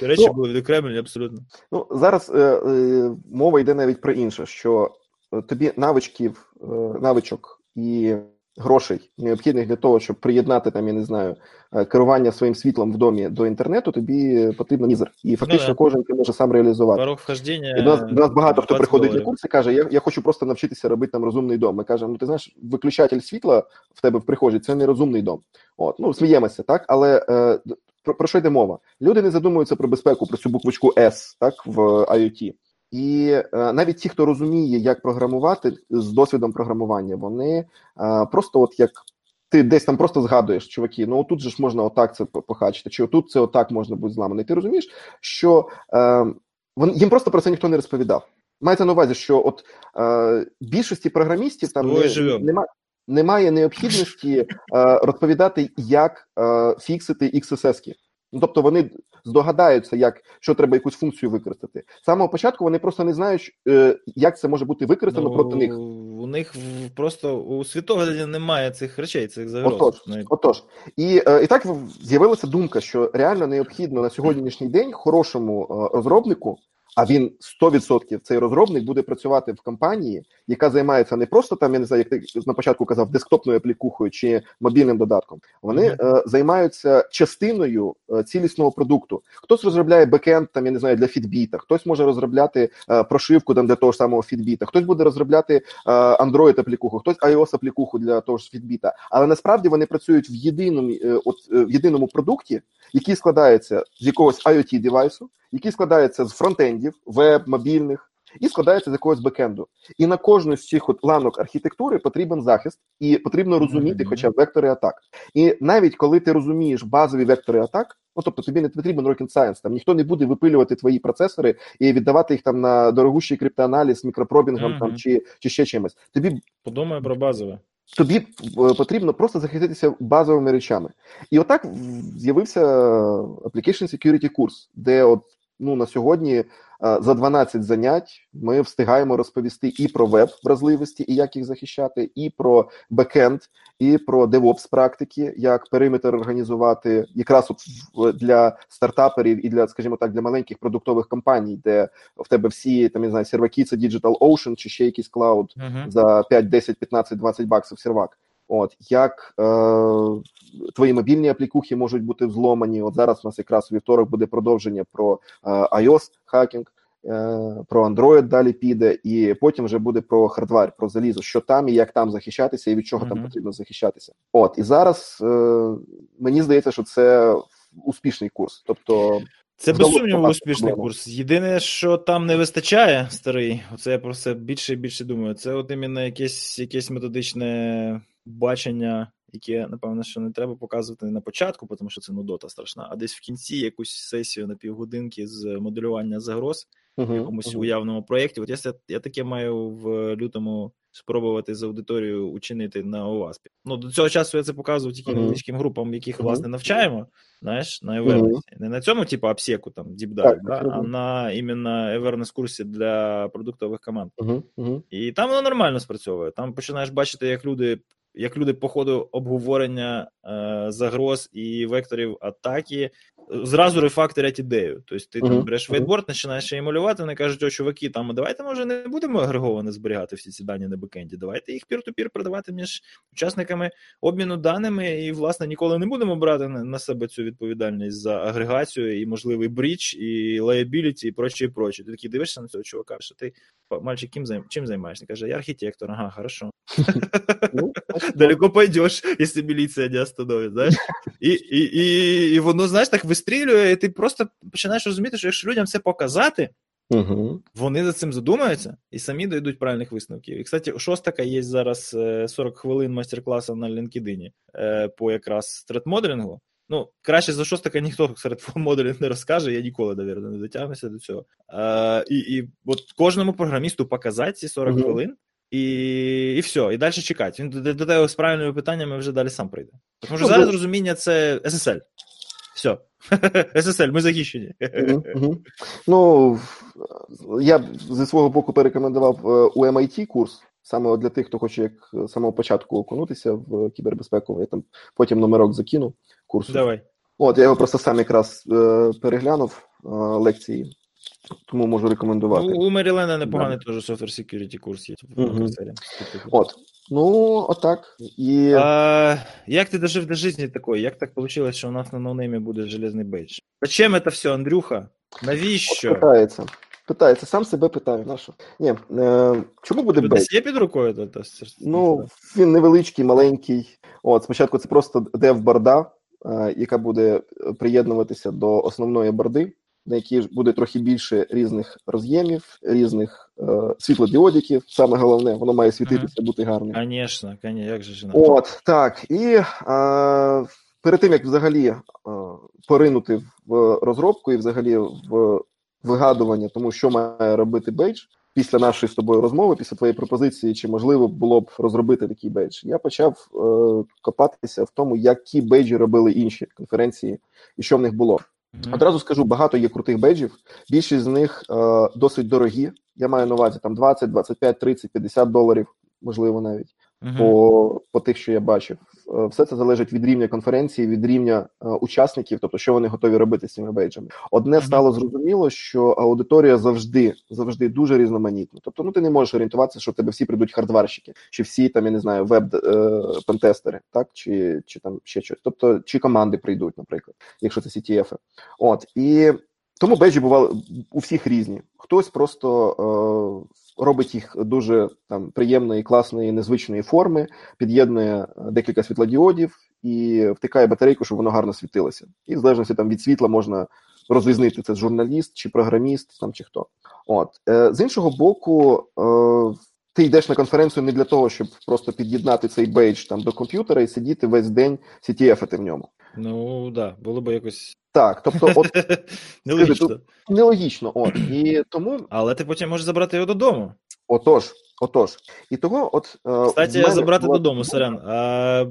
Речі ну, були відокремлені абсолютно. Ну зараз е, е, мова йде навіть про інше, що тобі навичків, е, навичок і грошей необхідних для того, щоб приєднати там, я не знаю, е, керування своїм світлом в домі до інтернету, тобі потрібно мізер. І фактично ну, кожен ти може сам реалізувати. Порог вхождення. І до нас, до нас багато хто приходить доларів. на курси, каже: я я хочу просто навчитися робити там розумний дом. Ми кажемо, ну ти знаєш, виключатель світла в тебе в прихожій це не розумний дом. От, ну сміємося, так, але. Е, про, про що йде мова? Люди не задумуються про безпеку, про цю буквочку S, так в IoT. І е, навіть ті, хто розуміє, як програмувати з досвідом програмування, вони е, просто, от як ти десь там просто згадуєш, чуваки, ну отут же ж можна отак це похачити, чи отут це отак можна бути зламаний. Ти розумієш, що е, вон, їм просто про це ніхто не розповідав. Мається на увазі, що от е, більшості програмістів там не, немає. Немає необхідності е, розповідати, як е, фіксити XSS-ки. Ну, тобто вони здогадаються, як що треба якусь функцію використати. З самого початку вони просто не знають, е, як це може бути використано ну, проти них. у них просто у світогляді немає цих речей, цих загроз. Отож, отож. І і так з'явилася думка, що реально необхідно на сьогоднішній день хорошому розробнику а він 100% цей розробник буде працювати в компанії, яка займається не просто там, я не знаю, як ти на початку казав, десктопною аплікухою чи мобільним додатком. Вони mm-hmm. е, займаються частиною е, цілісного продукту. Хтось розробляє бекенд, там я не знаю, для фідбіта, хтось може розробляти е, прошивку там для того ж самого фідбіта, хтось буде розробляти е, Android аплікуху, хтось iOS аплікуху для того ж фідбіта. Але насправді вони працюють в єдиному е, от, е, в єдиному продукті, який складається з якогось IoT девайсу який складається з фронтендів, веб, мобільних, і складається з якогось бекенду. І на кожну з цих от ланок архітектури потрібен захист, і потрібно розуміти, mm-hmm. хоча б вектори атак. І навіть коли ти розумієш базові вектори атак, ну тобто тобі не потрібен rocket science, там ніхто не буде випилювати твої процесори і віддавати їх там на дорогущий криптоаналіз, мікропробінгом mm-hmm. там чи чи ще чимось. Тобі подумай про базове. Тобі е, потрібно просто захиститися базовими речами. І отак з'явився Application Security курс, де от ну на сьогодні е, за 12 занять ми встигаємо розповісти і про веб вразливості, і як їх захищати, і про бекенд, і про DevOps практики, як периметр організувати якраз от для стартаперів і для, скажімо так, для маленьких продуктових компаній, де в тебе всі там я знаю, серваки це Digital Ocean чи ще якийсь клауд uh-huh. за 5, 10, 15, 20 баксів сервак. От як е, твої мобільні аплікухи можуть бути взломані. От зараз у нас якраз у вівторок буде продовження про е, iOS хакінг, е, про Android далі піде, і потім вже буде про хардвар, про залізо, що там і як там захищатися, і від чого mm-hmm. там потрібно захищатися. От і зараз е, мені здається, що це успішний курс, тобто. Це без сумніву успішний курс. Єдине, що там не вистачає, старий, оце я про це більше і більше думаю. Це от іменно якесь якесь методичне бачення, яке, напевно, що не треба показувати на початку, тому що це нудота страшна, а десь в кінці якусь сесію на півгодинки з моделювання загроз uh-huh, в якомусь uh-huh. уявному проєкті. От я я таке маю в лютому спробувати з аудиторією учинити на ОВАСПі. Ну, до цього часу я це показував тільки невеличким групам, яких власне навчаємо. Знаєш, на Awareness. Не на цьому, типу, апсеку, там, діпдайв, да? а на іменно Awareness курсі для продуктових команд. І там воно нормально спрацьовує. Там починаєш бачити, як люди як люди по ходу обговорення е, загроз і векторів атаки зразу рефакторять ідею. Тобто ти uh-huh. там береш вейтборд, починаєш її малювати, вони кажуть, о, чуваки, там давайте, може, не будемо агреговано зберігати всі ці дані на бекенді. Давайте їх пір-ту-пір продавати між учасниками обміну даними, і, власне, ніколи не будемо брати на, себе цю відповідальність за агрегацію і можливий бріч, і лаябіліті, і прочі, і прочі. Ти такий дивишся на цього чувака, що ти мальчик, ким, займ, чим займаєшся? Каже, я архітектор, ага, хорошо. Ну, Далеко пойдеш, якщо міліція не остановить, знаєш? І воно, знаєш, так вистрілює, і ти просто починаєш розуміти, що якщо людям це показати, Угу. Вони за цим задумаються і самі дойдуть правильних висновків. І, кстати, Шостака є зараз 40 е, хвилин майстер-класу на LinkedIn е, по якраз трет-моделінгу. Ну, краще за Шостака ніхто серед моделів не розкаже, я ніколи, навірно, не дотягнуся до цього. А, І і от кожному програмісту показати ці 40 угу. хвилин, і і все, і далі чекати. Він до, тебе з правильними питаннями вже далі сам прийде. Тому що ну, зараз розуміння це SSL. Все. SSL, ми захищені. Ну, я зі свого боку порекомендував е, у MIT курс. Саме для тих, хто хоче як з самого початку окунутися в кібербезпеку, я там потім номерок закину курсу. Давай. От, я його просто сам якраз е, переглянув е, лекції, тому можу рекомендувати. У, у Мерілена непоганий теж software security курс є. Угу. От. Ну, отак. І... А, Як ти дожив до житті такої? Як так вийшло, що у нас на ноунеймі буде железний бейдж? Зачем це все, Андрюха? Навіщо? От питається. Питається, сам себе питаю, на що? Ні, е, чому буде бейдж? є під рукою? То, то, ну, він невеличкий, маленький. От, Спочатку це просто дев-борда, е, яка буде приєднуватися до основної борди на якій буде трохи більше різних роз'ємів, різних е, світлодіодиків. Саме головне, воно має світитися, бути гарним. Звісно, як же ж От так. І е, перед тим як взагалі е, поринути в розробку і взагалі в вигадування, тому що має робити бейдж. Після нашої з тобою розмови, після твоєї пропозиції, чи можливо було б розробити такий бейдж, я почав е, копатися в тому, які бейджі робили інші конференції, і що в них було. Mm-hmm. Одразу скажу, багато є крутих бейджів. Більшість з них е, досить дорогі. Я маю на увазі там 20, 25, 30, 50 доларів. можливо, навіть по по тих, що я бачив. Е, все це залежить від рівня конференції, від рівня е, учасників, тобто що вони готові робити з цими бейджами. Одне стало зрозуміло, що аудиторія завжди завжди дуже різноманітна. Тобто, ну ти не можеш орієнтуватися, що в тебе всі прийдуть хардварщики, чи всі там я не знаю, веб е, пентестери, так чи чи там ще щось. Тобто, чи команди прийдуть, наприклад, якщо це CTF. От і тому бейджі бували у всіх різні. Хтось просто е, робить їх дуже там приємної, класної, незвичної форми, під'єднує е, декілька світлодіодів і втикає батарейку, щоб воно гарно світилося. І в залежності там від світла можна розрізнити це журналіст чи програміст, там чи хто. От е, з іншого боку, е, ти йдеш на конференцію не для того, щоб просто під'єднати цей бейдж там до комп'ютера і сидіти весь день CTF-ити в ньому. Ну так, да, було б якось. Так, тобто, от нелогічно. Нелогічно, от і тому. Але ти потім можеш забрати його додому. Отож, отож. І того, от е, Кстати, мене забрати була... додому, сорян. А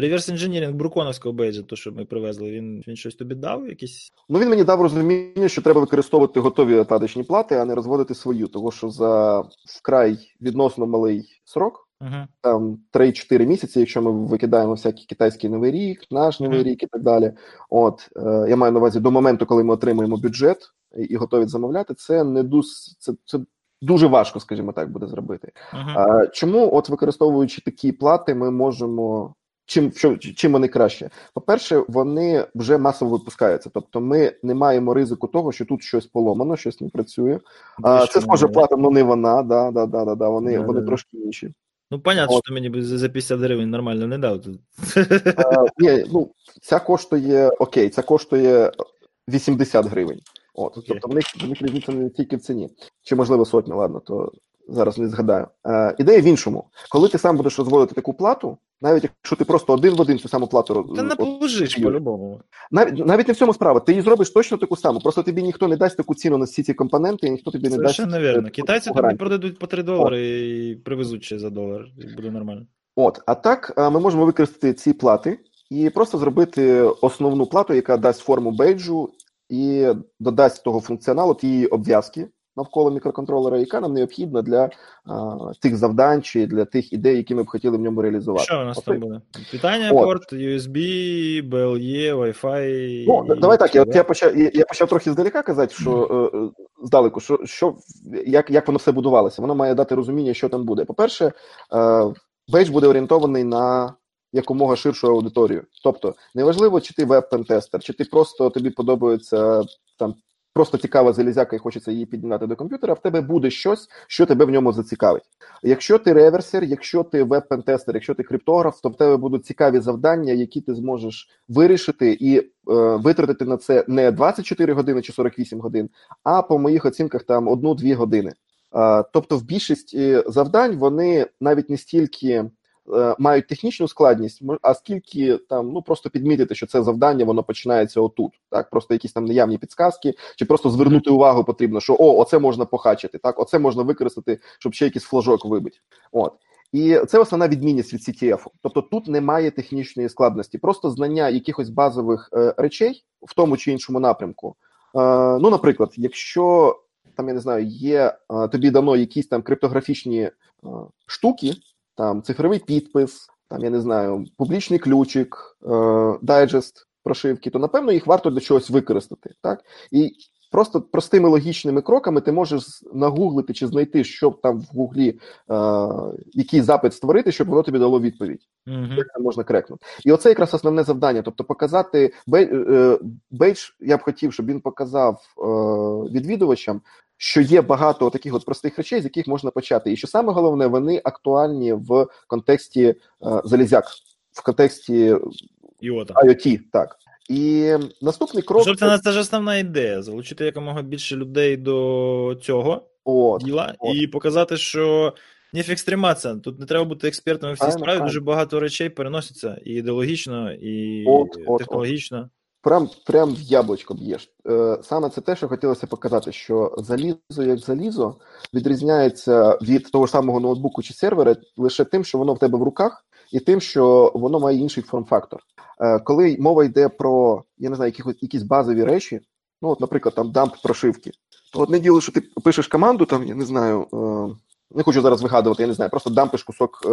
реверс інженіринг Бруконовського бейджа, то що ми привезли, він він щось тобі дав? якісь? Ну він мені дав розуміння, що треба використовувати готові отадочні плати, а не розводити свою, тому що за вкрай відносно малий срок. Uh-huh. Там 3-4 місяці, якщо ми викидаємо всякий китайський новий рік, наш новий uh-huh. рік і так далі. От е, я маю на увазі до моменту, коли ми отримаємо бюджет і, і готові замовляти, це не дус, це, це дуже важко, скажімо так, буде зробити. Uh-huh. А, Чому, от використовуючи такі плати, ми можемо. Чим що, чим вони краще? По-перше, вони вже масово випускаються. Тобто, ми не маємо ризику того, що тут щось поломано, щось не працює. А, Це схоже плата, але не вона. Да, да, да, да, да. Вони yeah, вони yeah. трошки інші. Ну, понятно, От. що мені за 50 гривень нормально не дав. А, ні, ну, Ця коштує окей, ця коштує 80 гривень. От, okay. Тобто в них в них різниця не тільки в ціні. Чи можливо сотня, ладно, то зараз не згадаю. Е, Ідея в іншому. Коли ти сам будеш розводити таку плату, навіть якщо ти просто один в один цю саму плату Та наположиш по-любому. Навіть навіть не в цьому справа. Ти її зробиш точно таку саму. Просто тобі ніхто не дасть таку ціну на всі ці компоненти, і ніхто тобі не дасть. Совершенно верно. Китайці тобі продадуть по 3 долари От. і привезуть ще за долар. І буде нормально. От, а так ми можемо використати ці плати і просто зробити основну плату, яка дасть форму бейджу і додасть того функціоналу тієї обв'язки навколо мікроконтролера, яка нам необхідна для а, тих завдань чи для тих ідей, які ми б хотіли в ньому реалізувати. Що у нас От, там буде? Питання, От. порт, USB, BLE, Wi-Fi. Ну, давай так. Я, я почав я, я почав трохи здалека казати, що е, здалеку, що що як як воно все будувалося. Воно має дати розуміння, що там буде. По-перше, е, бейдж буде орієнтований на якомога ширшу аудиторію. Тобто, неважливо, чи ти веб-пентестер, чи ти просто тобі подобається там. Просто цікава залізяка і хочеться її підняти до комп'ютера, в тебе буде щось, що тебе в ньому зацікавить. Якщо ти реверсер, якщо ти веб-пентестер, якщо ти криптограф, то в тебе будуть цікаві завдання, які ти зможеш вирішити і е, витратити на це не 24 години чи 48 годин, а по моїх оцінках там одну-дві години. Е, тобто, в більшості завдань вони навіть не стільки. Е, мають технічну складність, а скільки там ну просто підмітити, що це завдання воно починається отут, так просто якісь там наявні підсказки, чи просто звернути увагу потрібно, що о, оце можна похачити, так, оце можна використати, щоб ще якийсь флажок вибити. От. І це основна відмінність від CTF. Тобто тут немає технічної складності, просто знання якихось базових е, речей в тому чи іншому напрямку. Е, ну, наприклад, якщо там я не знаю, є е, тобі дано якісь там криптографічні е, штуки, там цифровий підпис, там я не знаю, публічний ключик, е, дайджест прошивки, то напевно їх варто для чогось використати. Так? І просто простими логічними кроками ти можеш нагуглити чи знайти, щоб там в гуглі е, який запит створити, щоб воно тобі дало відповідь. Mm-hmm. Як це можна крекнути. І оце якраз основне завдання. Тобто, показати е, бейдж, я б хотів, щоб він показав е, відвідувачам, що є багато таких от простих речей, з яких можна почати. І що саме головне, вони актуальні в контексті е, залізяк, в контексті Іота. IoT, так. І наступний крок. Щоб це, це ж основна ідея: залучити якомога більше людей до цього от, діла от. і показати, що ніфіг стриматися. Тут не треба бути експертами в цій справі. Дуже багато речей переносяться і ідеологічно, і от, технологічно. Прям прям в яблучко б'єш. Е, Саме це те, що хотілося показати, що залізо як залізо відрізняється від того ж самого ноутбуку чи сервера лише тим, що воно в тебе в руках, і тим, що воно має інший форм-фактор. Е, Коли мова йде про я не знаю, якісь, якісь базові речі, ну от, наприклад, там дамп прошивки, то одне діло, що ти пишеш команду, там я не знаю. Е, не хочу зараз вигадувати, я не знаю, просто дампиш кусок е,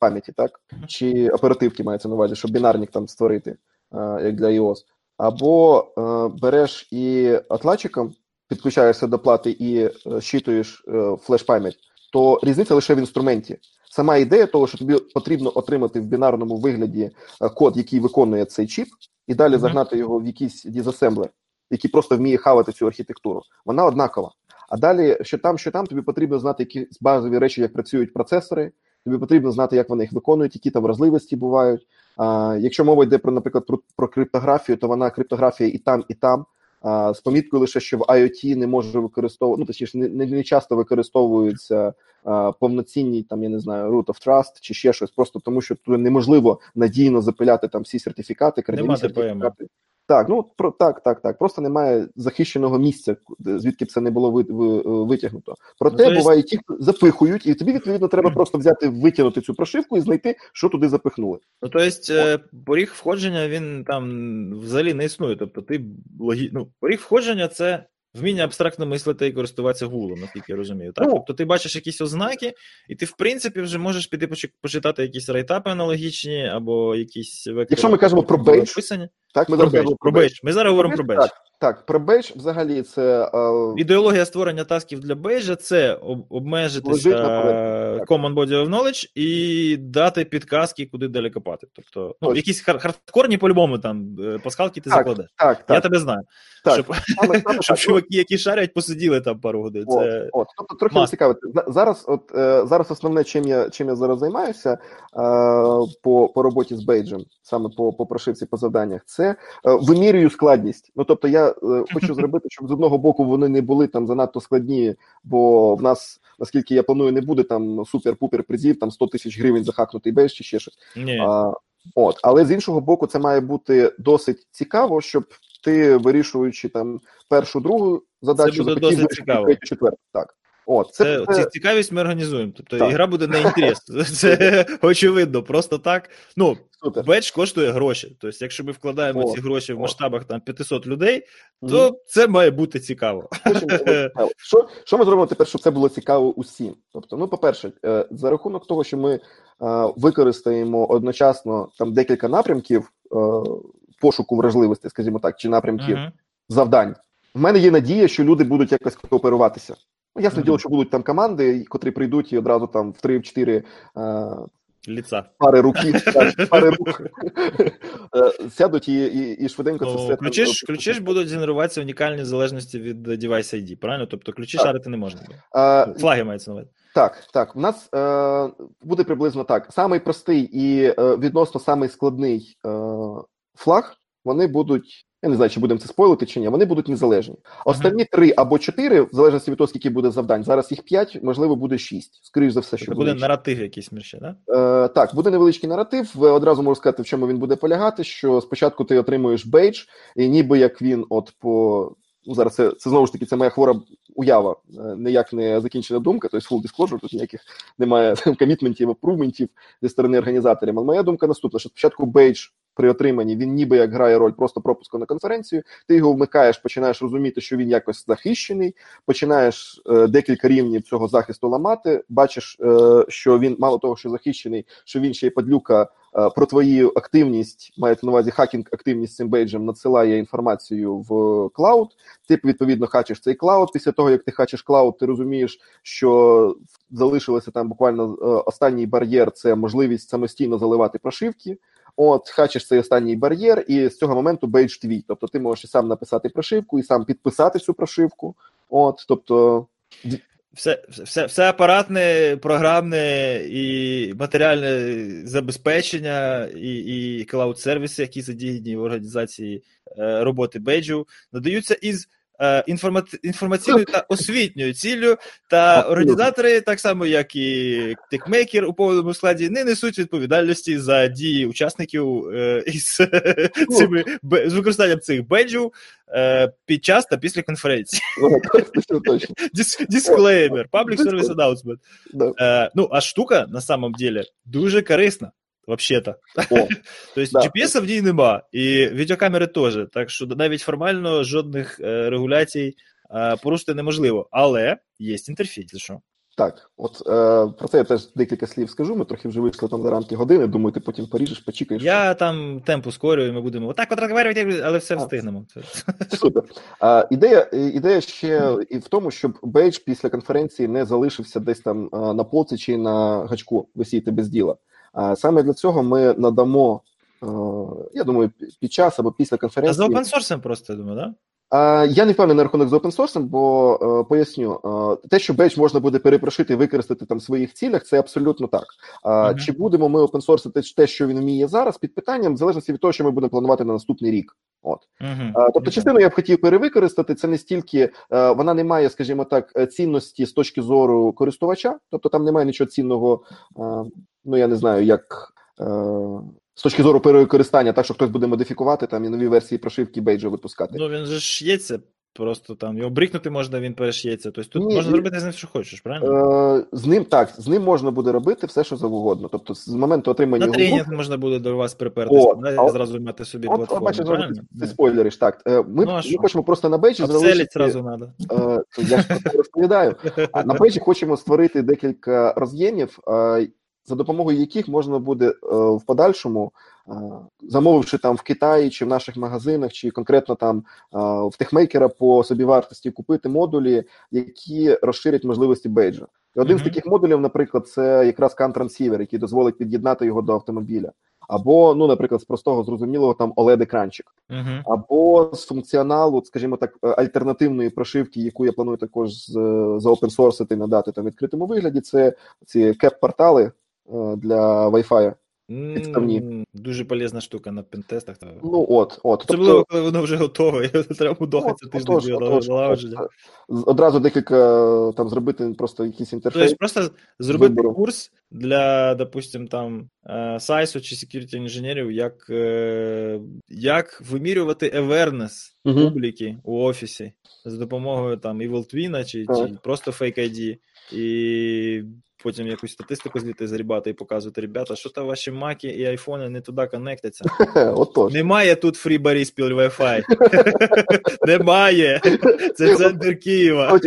пам'яті, так? Чи оперативки мається на увазі, щоб бінарник там створити, е, як для iOS. Або е, береш і отладчиком підключаєшся до плати і е, щитуєш е, флеш-пам'ять, то різниця лише в інструменті. Сама ідея того, що тобі потрібно отримати в бінарному вигляді код, який виконує цей чіп, і далі Мгм. загнати його в якийсь дізасемблер, який просто вміє хавати цю архітектуру. Вона однакова. А далі, що там, що там, тобі потрібно знати якісь базові речі, як працюють процесори. Тобі потрібно знати, як вони їх виконують, які там вразливості бувають. А, якщо мова йде про, наприклад, про, про криптографію, то вона криптографія і там, і там. А, з поміткою лише, що в IoT не може використовувати, ну точніше, не, не, не часто використовуються а, повноцінні там, я не знаю, root of trust чи ще щось, просто тому що тут неможливо надійно запиляти там всі сертифікати, кредитні сертифікати. Так, ну про так, так, так. Просто немає захищеного місця, звідки б це не було ви, витягнуто. Проте Ну, буває ті, хто запихують, і тобі відповідно треба просто взяти, витягнути цю прошивку і знайти, що туди запихнули. Ну, то есть, е, поріг входження він там взагалі не існує. Тобто, ти логі... ну, поріг входження це вміння абстрактно мислити і користуватися гуглом, наскільки я розумію. Так? Ну. Тобто ти бачиш якісь ознаки, і ти, в принципі, вже можеш піти почитати якісь райтапи аналогічні, або якісь вектори. Якщо ми кажемо про бейдж. Так, ми Про зараз бейдж, про бейдж. Ми зараз говоримо про бейдж. Так, так, про бейдж взагалі це е, Ідеологія створення тасків для бейджа це об- обмежитися так. Common Body of Knowledge і дати підказки, куди далі копати. Тобто, ну, Точно. якісь хар- хардкорні по-любому там е, пасхалки ти Так, закладеш. так, так, Я тебе знаю. так. Щоб, Саме- саме щоб так. чуваки, які шарять, посиділи там пару годин. От, Це... от. Тобто трохи must. цікаво. Зараз, от е, зараз основне, чим я чим я зараз займаюся е, по, по роботі з бейджем, саме по, по прошивці по завданнях, це е, вимірюю складність. Ну тобто, я е, хочу зробити, щоб з одного боку вони не були там занадто складні, бо в нас, наскільки я планую, не буде там супер-пупер призів, там 100 тисяч гривень захакнутий бейдж чи ще щось. Ні. А, от, але з іншого боку, це має бути досить цікаво, щоб ти вирішуючи там першу другу задачу, буде захотів досить цікаво. четверту. Так. От, це, Це, це, цікавість ми організуємо. Тобто Так. ігра буде не інтерес. Це очевидно. Просто так. Ну, супер. бедж коштує гроші. Тобто, якщо ми вкладаємо О, ці гроші в масштабах там 500 людей, то це має бути цікаво. Що, що ми зробимо тепер, щоб це було цікаво усім? Тобто, ну, по-перше, е, за рахунок того, що ми е, використаємо одночасно там декілька напрямків е, пошуку вражливості, скажімо так, чи напрямків Мгм. завдань. В мене є надія, що люди будуть якось кооперуватися. Ну, ясне Мгм. діло, що будуть там команди, котрі прийдуть і одразу там в 3-4 е, Ліца. пари руки, пари рук е, сядуть і, і, і швиденько це Ну, все. ключі, ж, будуть генеруватися унікальні в залежності від device ID, правильно? Тобто ключі Так. шарити не можна. буде. Е, Флаги мається на увазі. Так, так. У нас е, буде приблизно так. Самий простий і е, відносно самий складний е, флаг, вони будуть. Я не знаю, чи будемо це спойлити чи ні, вони будуть незалежні. Останні три або чотири, в залежності від того, скільки буде завдань. Зараз їх п'ять, можливо, буде шість. Скоріше за все, що Тобто буде. буде наратив якийсь мірще, да? Е, так, буде невеличкий наратив. Одразу можу сказати, в чому він буде полягати. Що спочатку ти отримуєш бейдж, і ніби як він, от по ну зараз це, це знову ж таки, це моя хвора уява, е, ніяк не закінчена думка, тобто full disclosure, тут ніяких немає комітментів, апрувментів зі сторони організаторів. Але моя думка наступна: що спочатку бейдж при отриманні він ніби як грає роль просто пропуску на конференцію. Ти його вмикаєш, починаєш розуміти, що він якось захищений, починаєш е, декілька рівнів цього захисту ламати. Бачиш, е, що він мало того, що захищений, що він ще й падлюка е, про твою активність, мається на увазі хакінг активність цим бейджем, надсилає інформацію в клауд. Ти відповідно хачиш цей клауд. Після того як ти хачиш клауд, ти розумієш, що залишилося там буквально е, останній бар'єр це можливість самостійно заливати прошивки. От, хачиш цей останній бар'єр, і з цього моменту бейдж твій. Тобто ти можеш і сам написати прошивку, і сам підписати цю прошивку. От, тобто, Все, все, все апаратне, програмне і матеріальне забезпечення, і, і клауд-сервіси, які задіяні в організації е, роботи бейджу, надаються із інформаційною та освітньою ціллю, та організатори, так само як і тикмейкер у повному складі, не несуть відповідальності за дії учасників е, із цими з використанням цих бейджів е, під час та після конференції. ну, Дисклеймер, public service announcement. Е, ну, а штука на самом деле дуже корисна. Вообще-то. О, Тобто GPS в ній нема, і відеокамери теж. Так що навіть формально жодних е, регуляцій е, порушити неможливо. Але є інтерфейс, що? Так, от е, про це я теж декілька слів скажу. Ми трохи вже вийшли там за рамки години. Думаю, ти потім поріжеш, почекаєш. Я там темп ускорюю, ми будемо отак от розговорювати, але все встигнемо. Супер. А, ідея ідея ще і в тому, щоб Бейдж після конференції не залишився десь там на полці чи на гачку висіти без діла. Саме для цього ми надамо. Я думаю, під час або після конференції. А за опенсорсом просто я думаю, так? Да? Я не впевнений на рахунок з open бо е, поясню, е, те, що бейдж можна буде перепрошити і використати там в своїх цілях, це абсолютно так. Uh-huh. Чи будемо ми опенсорсити те, що він вміє зараз, під питанням, в залежності від того, що ми будемо планувати на наступний рік. От uh-huh. тобто, частину я б хотів перевикористати. Це не стільки е, вона не має, скажімо так, цінності з точки зору користувача, тобто там немає нічого цінного, ну я не знаю, як з точки зору перевикористання, так що хтось буде модифікувати там і нові версії прошивки бейджа випускати. Ну він же ш'ється, просто там його брикнути можна, він переш'ється. Тобто тут Ні, можна зробити з ним, що хочеш, правильно? Е, З ним так, з ним можна буде робити все, що завгодно. Тобто, з моменту отримання на тренінг групи... можна буде до вас припертися, а зразу мати собі от, платформу. Бачиш, правильно? ти спойлериш. Так, е, ми, ну, ми хочемо просто на бейджі залишити... зразу треба. Я ж розповідаю. А на бейджі хочемо створити декілька роз'ємів, за допомогою яких можна буде е, в подальшому, е, замовивши там в Китаї чи в наших магазинах, чи конкретно там е, в техмейкера по собівартості купити модулі, які розширять можливості бейджа. І один mm-hmm. з таких модулів, наприклад, це якраз CAN який дозволить під'єднати його до автомобіля. Або, ну, наприклад, з простого зрозумілого там oled екранчик uh-huh. або з функціоналу, скажімо так, альтернативної прошивки, яку я планую також з заопенсорсити надати там відкритому вигляді. Це ці кеп-портали, для Wi-Fi. Підставні. Дуже полезна штука на пентестах. Ну от, от. Особливо, тобто... коли воно вже готове, треба мудохатися тиждень налагодження. Одразу декілька там зробити просто якийсь інтерфейс. Тобто просто зробити вибору. курс для, допустим, там сайсу чи security інженерів, як е, як вимірювати awareness угу. публіки у офісі за допомогою там Evil Twin чи, чи просто Fake ID. І потім якусь статистику звідти зарібати і показувати, ребята, що то ваші маки і айфони не туди коннектяться. Немає тут фрібаріспіл Wi-Fi. Немає. Це центр Києва.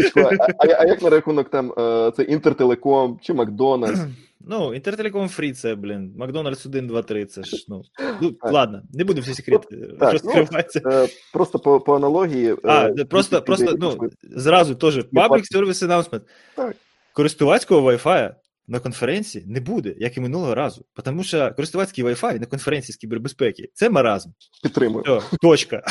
А як на рахунок там е, це Інтертелеком чи Макдональдс? Ну, Інтертелеком фрі, це, блін, Макдональдс 1, 2, 3, це ж, ну, ну ладно, не будемо всі секрети розкриватися. Ну, е, просто по, по аналогії. А, е, просто, просто, ну, зразу теж, Public Service Announcement. Так користувацького Wi-Fi на конференції не буде, як і минулого разу. Тому що користувацький Wi-Fi на конференції з кібербезпеки це маразм. Підтримую. Все, точка.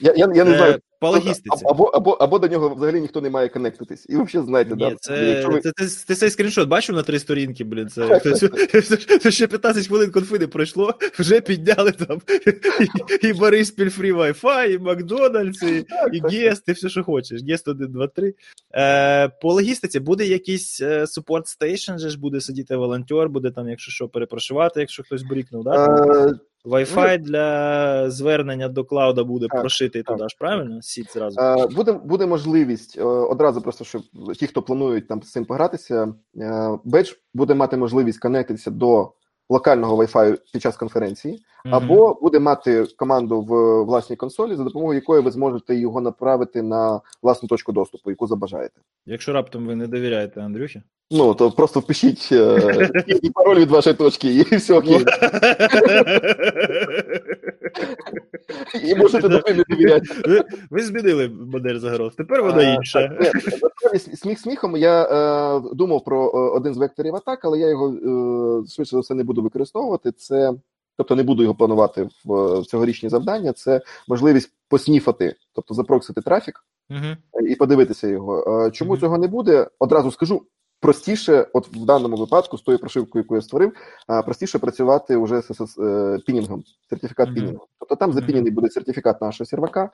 Я я, я не знаю, по логістиці. Або або, або до нього взагалі ніхто не має коннектитись. І взагалі знаєте, Ні, да. Це, ви... це, це, це, ти цей скріншот бачив на три сторінки, блін. Це, це, ще 15 хвилин конфи не пройшло, вже підняли там і, і Бориспіль Free Wi-Fi, і Макдональдс, і, і Гест, і все, що хочеш. Гест 1, 2, 3. Е, По логістиці буде якийсь support station, же ж буде сидіти волонтер, буде там, якщо що, перепрошувати, якщо хтось брікнув, да? Е, Wi-Fi для звернення до клауда буде так, прошитий так, туди ж, правильно? Сіт зразу. Е, буде буде можливість е, одразу, просто щоб ті, хто планують там з цим погратися, Бедж буде мати можливість конектитися до локального Wi-Fi під час конференції, mm-hmm. або буде мати команду в власній консолі, за допомогою якої ви зможете його направити на власну точку доступу, яку забажаєте. Якщо раптом ви не довіряєте Андрюхі, ну то просто впишіть е, пароль від вашої точки, і все окей. І можете до не довіряти. Ви, ви змінили модель загроз. Тепер вона інша. Сміх сміхом. Я е, думав про е, один з векторів атак, але я його е, швидше за все не буду використовувати. Це тобто не буду його планувати в, в цьогорічні завдання. Це можливість посніфати, тобто запроксити трафік uh-huh. і подивитися його. Е, чому uh-huh. цього не буде? Одразу скажу простіше, от в даному випадку, з тою прошивкою, яку я створив, простіше працювати вже з, з, з е, пінінгом, сертифікат mm-hmm. пінінгу. Тобто там запінений буде сертифікат нашого сервака,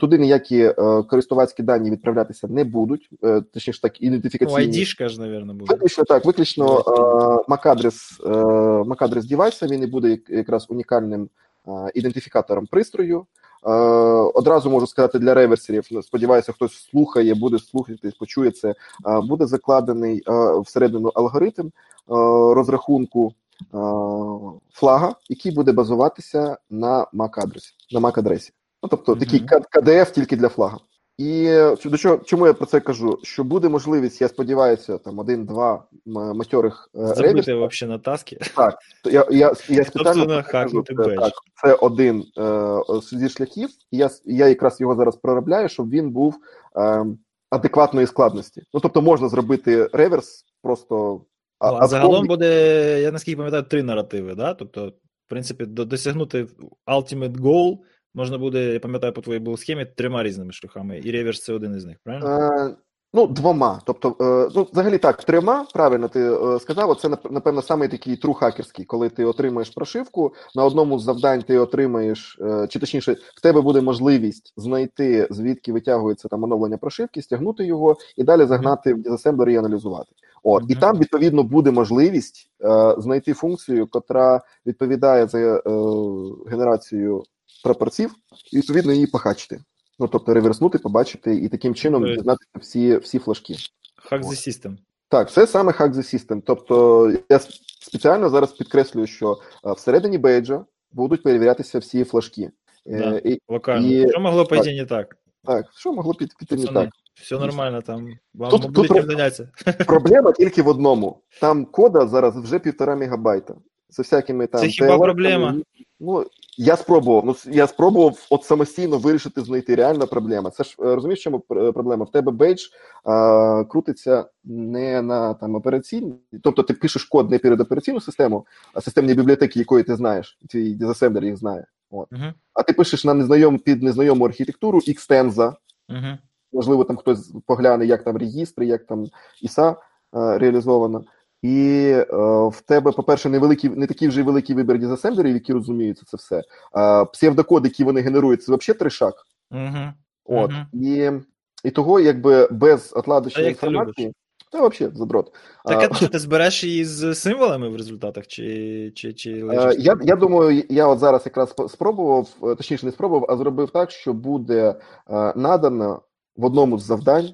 туди ніякі е, користувацькі дані відправлятися не будуть, е, точніше так, ідентифікаційні. Ну, ID-шка ж, мабуть, буде. Виключно так, виключно MAC-адрес MAC-адрес девайса, він і буде якраз унікальним ідентифікатором пристрою. Е, одразу можу сказати для реверсерів. Сподіваюся, хтось слухає, буде слухати, почує це. Е, буде закладений е, всередину алгоритм розрахунку флага, який буде базуватися на MAC-адресі. На MAC-адресі. Ну, тобто mm-hmm. такий KDF тільки для флага. І до чого чому я про це кажу? Що буде можливість, я сподіваюся, там один-два матьорих е, Забити взагалі на таски. Так, я я, я спеціально хакнути це, так, це один е, зі шляхів, і я я якраз його зараз проробляю, щоб він був е, адекватної складності. Ну тобто можна зробити реверс просто. А, а загалом буде, я наскільки пам'ятаю, три наративи, да? Тобто, в принципі, досягнути ultimate goal можна буде, я пам'ятаю, по твоїй був схемі трьома різними шляхами, і реверс це один із них, правильно? Е, Ну, двома. Тобто, е, ну, взагалі так, трьома, правильно ти е, сказав, це, напевно, саме такий тру хакерський, коли ти отримаєш прошивку, на одному з завдань ти отримаєш, чи точніше, в тебе буде можливість знайти, звідки витягується там оновлення прошивки, стягнути його і далі загнати в дизасемблер і аналізувати. От, mm-hmm. І там, відповідно, буде можливість е, знайти функцію, котра відповідає за е, генерацію прапорців, і відповідно її похачити. Ну, тобто реверснути, побачити і таким чином дізнатися всі всі флажки. Hack the system. Так, це саме Hack the system. Тобто я спеціально зараз підкреслюю, що всередині бейджа будуть перевірятися всі флажки. Е, да, і, локально. І... Що могло пойти не так? Так, що могло піти, піти не так? Все нормально там. Вам тут, тут Проблема тільки в одному. Там кода зараз вже півтора мегабайта. З всякими там. Це хіба проблема? Ну, я спробував. Ну я спробував от самостійно вирішити знайти реальна проблема. Це ж е, розумієш, чому проблема? В тебе бейдж а, крутиться не на там операційній, тобто ти пишеш код не перед операційну систему, а системні бібліотеки, якої ти знаєш, твій дизасемблер їх знає. От. Uh-huh. А ти пишеш на незнайому під незнайому архітектуру Xtenza. Uh-huh. Можливо, там хтось погляне, як там регістри, як там іса а, реалізована. І е, в тебе, по-перше, невеликий, не такий вже великий вибір дізасемблерів, які розуміються це все. А псевдокод, який вони генерують, це взагалі тришак. Угу. От. Угу. І і того, якби без отладочної інформації. Та взагалі задрот. Так а, що ти збереш її з символами в результатах? Чи, чи, чи а, я я думаю, я от зараз якраз спробував, точніше, не спробував, а зробив так, що буде надано в одному з завдань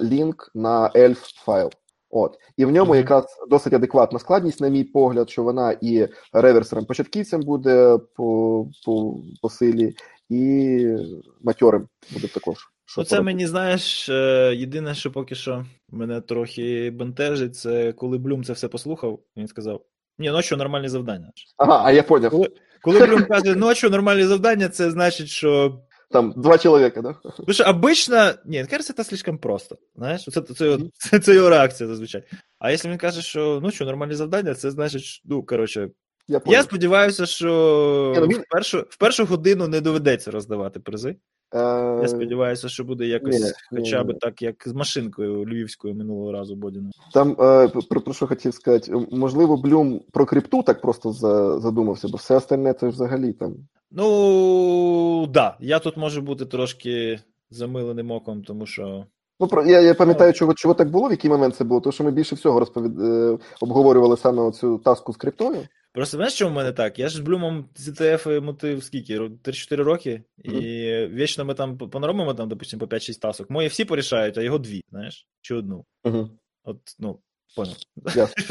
лінк на ELF файл. От і в ньому якраз досить адекватна складність, на мій погляд, що вона і реверсером початківцям буде по по, по силі, і матьорим буде також. Що Оце мені знаєш, е, єдине, що поки що мене трохи бентежить, це коли Блюм це все послухав, він сказав: Ні, ночі нормальні завдання. Ага, а я поняв. Коли, коли Блюм каже, ночі нормальні завдання, це значить, що там два человека, да? Что обычно, нет, кажется, это слишком просто. Знаєш, це, це, це, це його реакція зазвичай. А якщо він каже, що ну що, нормальні завдання, це значить, ну, коротше, я, я сподіваюся, що не, ну, в, першу, в першу годину не доведеться роздавати призи. Я сподіваюся, що буде якось ні, хоча б так, як з машинкою львівською минулого разу Бодіна. Там е, про, про що хотів сказати, можливо, Блюм про крипту так просто задумався, бо все остальне це взагалі там. Ну да, я тут можу бути трошки замиленим оком, тому що. Ну, про я я пам'ятаю, чого чого так було, в який момент це було, тому що ми більше всього розповід... Е, обговорювали саме цю таску з криптою. Просто знаєш, що в мене так? Я ж з Блюмом ZTF мотив скільки? 3-4 роки, mm-hmm. і вічно ми там понаробимо, там, допустимо, по 5-6 тасок. Мої всі порішають, а його дві, знаєш, чи одну. Mm-hmm. От, ну, поняв. Yes.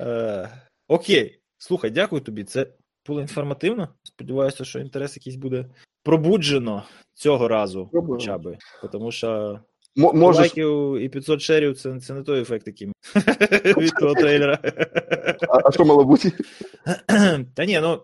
Е, окей, слухай, дякую тобі. Це було інформативно. Сподіваюся, що інтерес якийсь буде пробуджено цього разу, хоча б. Тому що можеш... лайків і 500 шерів це, це не той ефект, який від того трейлера. А що мало бути? Та ні, ну.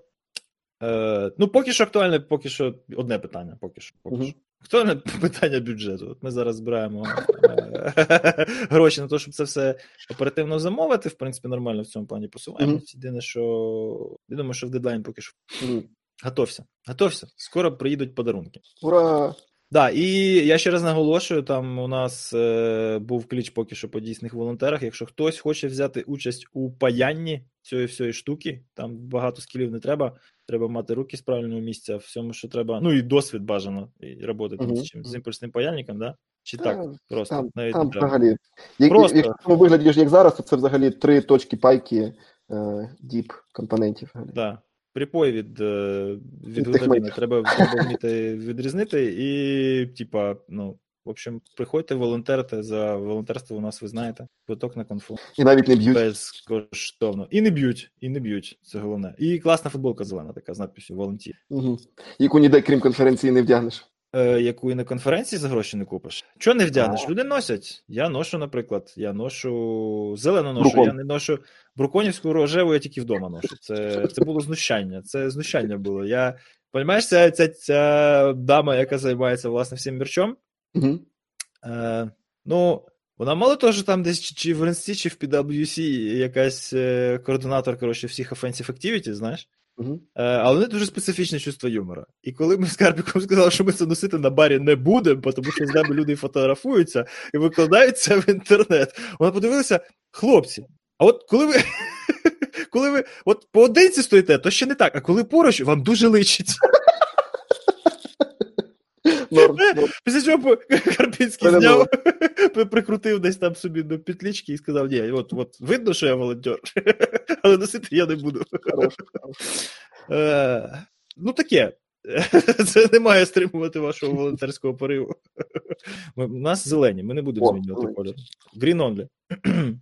Е, ну, поки що актуальне, поки що одне питання. Поки що. Поки що. Хто питання бюджету? От Ми зараз збираємо е, гроші на те, щоб це все оперативно замовити. В принципі, нормально в цьому плані посуваємося. Єдине, що я думаю, що в дедлайн поки що. Готовся. Готовся. Скоро приїдуть подарунки. Ура! Да, і я ще раз наголошую: там у нас е, був кліч поки що по дійсних волонтерах. Якщо хтось хоче взяти участь у паянні цієї всієї штуки, там багато скілів не треба. Треба мати руки з правильного місця, всьому, що треба. Ну і досвід бажано і роботи uh-huh. з чим з імпульсним паяльником, да? Чи так? Просто там, навіть там взагалі. Як, Просто... Якщо в вигляді як зараз, то це взагалі три точки пайки е, діп компонентів. Да. Припой від е, від години. Треба, треба вміти відрізнити, і, типа, ну. В общем, приходьте волонтерити за волонтерство. У нас ви знаєте, квиток на конфу. І навіть не б'ють. Безкоштовно. І не б'ють, і не б'ють. Це головне. І класна футболка зелена, така з надписю волонтір. Угу. Яку ніде, крім конференції, не вдягнеш. Е, яку і на конференції за гроші не купиш. Чого не вдягнеш? Люди носять. Я ношу, наприклад, я ношу зелену ношу, Брукон. я не ношу бруконівську рожеву, я тільки вдома ношу. Це, це було знущання. Це знущання було. Я, Понімаєш, ця, ця, ця дама, яка займається власне всім мерчом, Угу. Е, ну, вона мало того, що там десь чи, чи в Ренсті, чи в PWC якась е, координатор коротше, всіх offensive activity, знаєш. Е, але вони дуже специфічне чувство юмора. І коли ми з Карпіком сказали, що ми це носити на барі не будемо, тому що з нами люди фотографуються і викладають це в інтернет, вона подивилася, хлопці, а от коли ви. Коли ви от поодинці стоїте, то ще не так, а коли поруч, вам дуже личить. Норм. Після чого Карпінський зняв, прикрутив десь там собі до петлічки і сказав: ні, от, от видно, що я волонтер, але носити я не буду. Хорош. Е, ну, таке. Це не має стримувати вашого волонтерського пориву. Ми, у нас зелені, ми не будемо змінювати колір. Green only.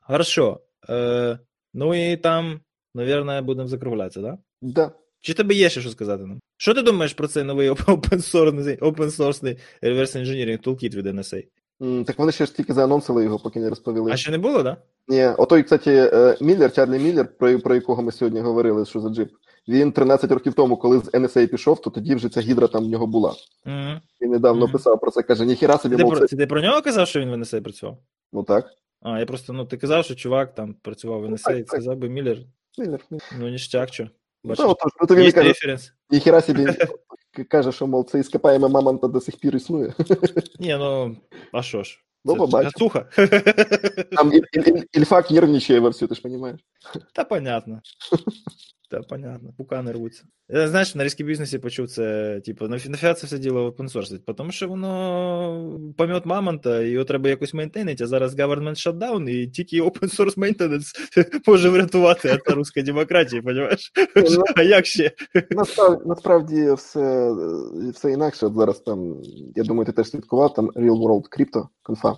Хорошо. Е, ну і там, мабуть, будемо закруглятися, так? Да? Да. Чи тебе є ще що сказати нам? Що ти думаєш про цей новий open-source open reverse engineering toolkit від NSA? Так вони ще ж тільки заанонсили його, поки не розповіли. А ще не було, так? Ні, отой, кстати, е, Міллер, Чарлі Міллер, про, про якого ми сьогодні говорили, що за джип. Він 13 років тому, коли з NSA пішов, то тоді вже ця гідра там в нього була. Да? Угу. Він недавно Мгм. писав про це, каже, ніхіра собі, Ти, мов, про, це... ти про нього казав, що він в NSA працював? Ну так. А, я просто, ну, ти казав, що чувак там працював в NSA, і так, так. сказав би Міллер, Міллер. Міллер. ну ніштяк, що. Ну, Бачиш, та, отож, ну, то він є і каже, референс. ніхіра собі каже, що, мов, це іскопаєме мамонта до сих пір існує. Ні, ну, а що ж? Ну, Це побачимо. Гацуха. Там Іль- Іль- Іль- Ільфак нервничає вовсю, ти ж розумієш? Та понятно. Та понятно, пукани рвуться. Я знаєш, на різкій бізнесі почув це, типу, нафі- нафіга це все діло опенсорсить, тому що воно помет мамонта, його треба якось мейнтейнити, а зараз government shutdown, і тільки open source maintenance може врятувати від руської демократії, понімаєш? Ну, А як ще? Насправді, все, е, все інакше. Зараз там, я думаю, ти теж слідкував, там Real World Crypto конфа,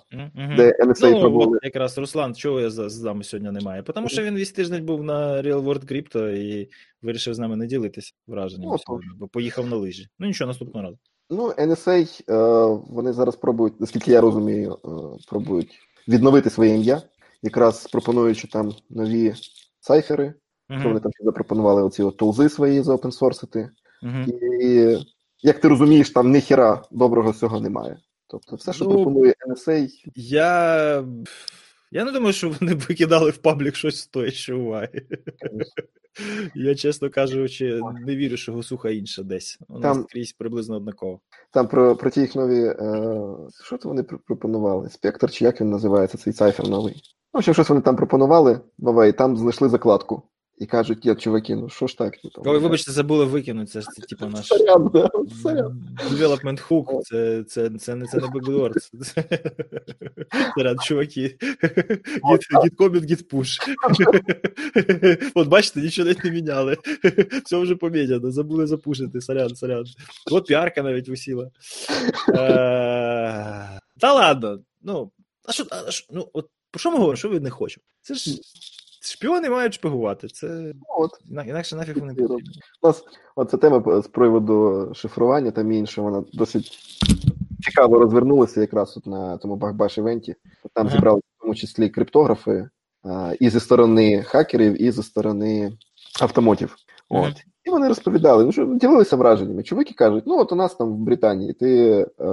де NSA Ну, пробували. якраз Руслан, чого я з нами сьогодні немає? Тому що він весь тиждень був на Real World Crypto і вирішив з нами не ділитися враженнями Ну, бо поїхав на лижі. Ну нічого, наступного разу. Ну, NSA, е, вони зараз пробують, наскільки я розумію, е, пробують відновити своє ім'я, якраз пропонуючи там нові сайфери, що вони там запропонували оці от тулзи свої заопенсорсити. Мгм. І як ти розумієш, там ніхіра доброго цього немає. Тобто, все, що Ну, пропонує NSA, Я. Я не думаю, що вони викидали в паблік щось стояче уваги. Я, чесно кажучи, не вірю, що госуха інша десь. Вона Там- скрізь приблизно однаково. Там про, про ті їх нові. Е, що то вони пропонували? Спектр, чи як він називається, цей цайфер новий? Ну, общем, щось вони там пропонували нове, і там знайшли закладку. І кажуть, є, чуваки, ну що ж так? Там, Ой, вибачте, забули викинути. Це ж це, типу, наш Сорян, да, сорян. development hook. Це, це, це, не, це не backdoor. Це. Сорян, чуваки. Git, git commit, git push. От бачите, нічого навіть не міняли. Все вже поміняно, забули запушити. Сорян, сорян. От піарка навіть висіла. Е, Та ладно. Ну, а що, а що, ну, от про що ми говоримо? Що ви не хочемо? Це ж шпіони мають шпигувати. Це Ну, от. інакше нафіг вони потрібні. У нас оця тема з приводу шифрування там інше, вона досить цікаво розвернулася якраз от на тому Бахбаш івенті. Там Ага. зібрали в тому числі криптографи а, і зі сторони хакерів, і зі сторони автомотів. Ага. От. І вони розповідали, ну що ділилися враженнями. Чуваки кажуть, ну от у нас там в Британії ти е,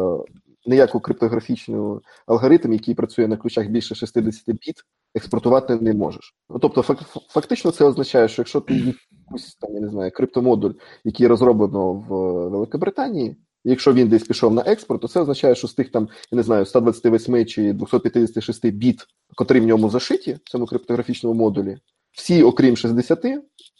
ніяку криптографічну алгоритм, який працює на ключах більше 60 біт, експортувати не можеш. Ну, тобто, фактично, це означає, що якщо ти якусь там, я не знаю, криптомодуль, який розроблено в Великобританії, якщо він десь пішов на експорт, то це означає, що з тих там, я не знаю, 128 чи 256 біт, котрі в ньому зашиті, в цьому криптографічному модулі, всі, окрім 60,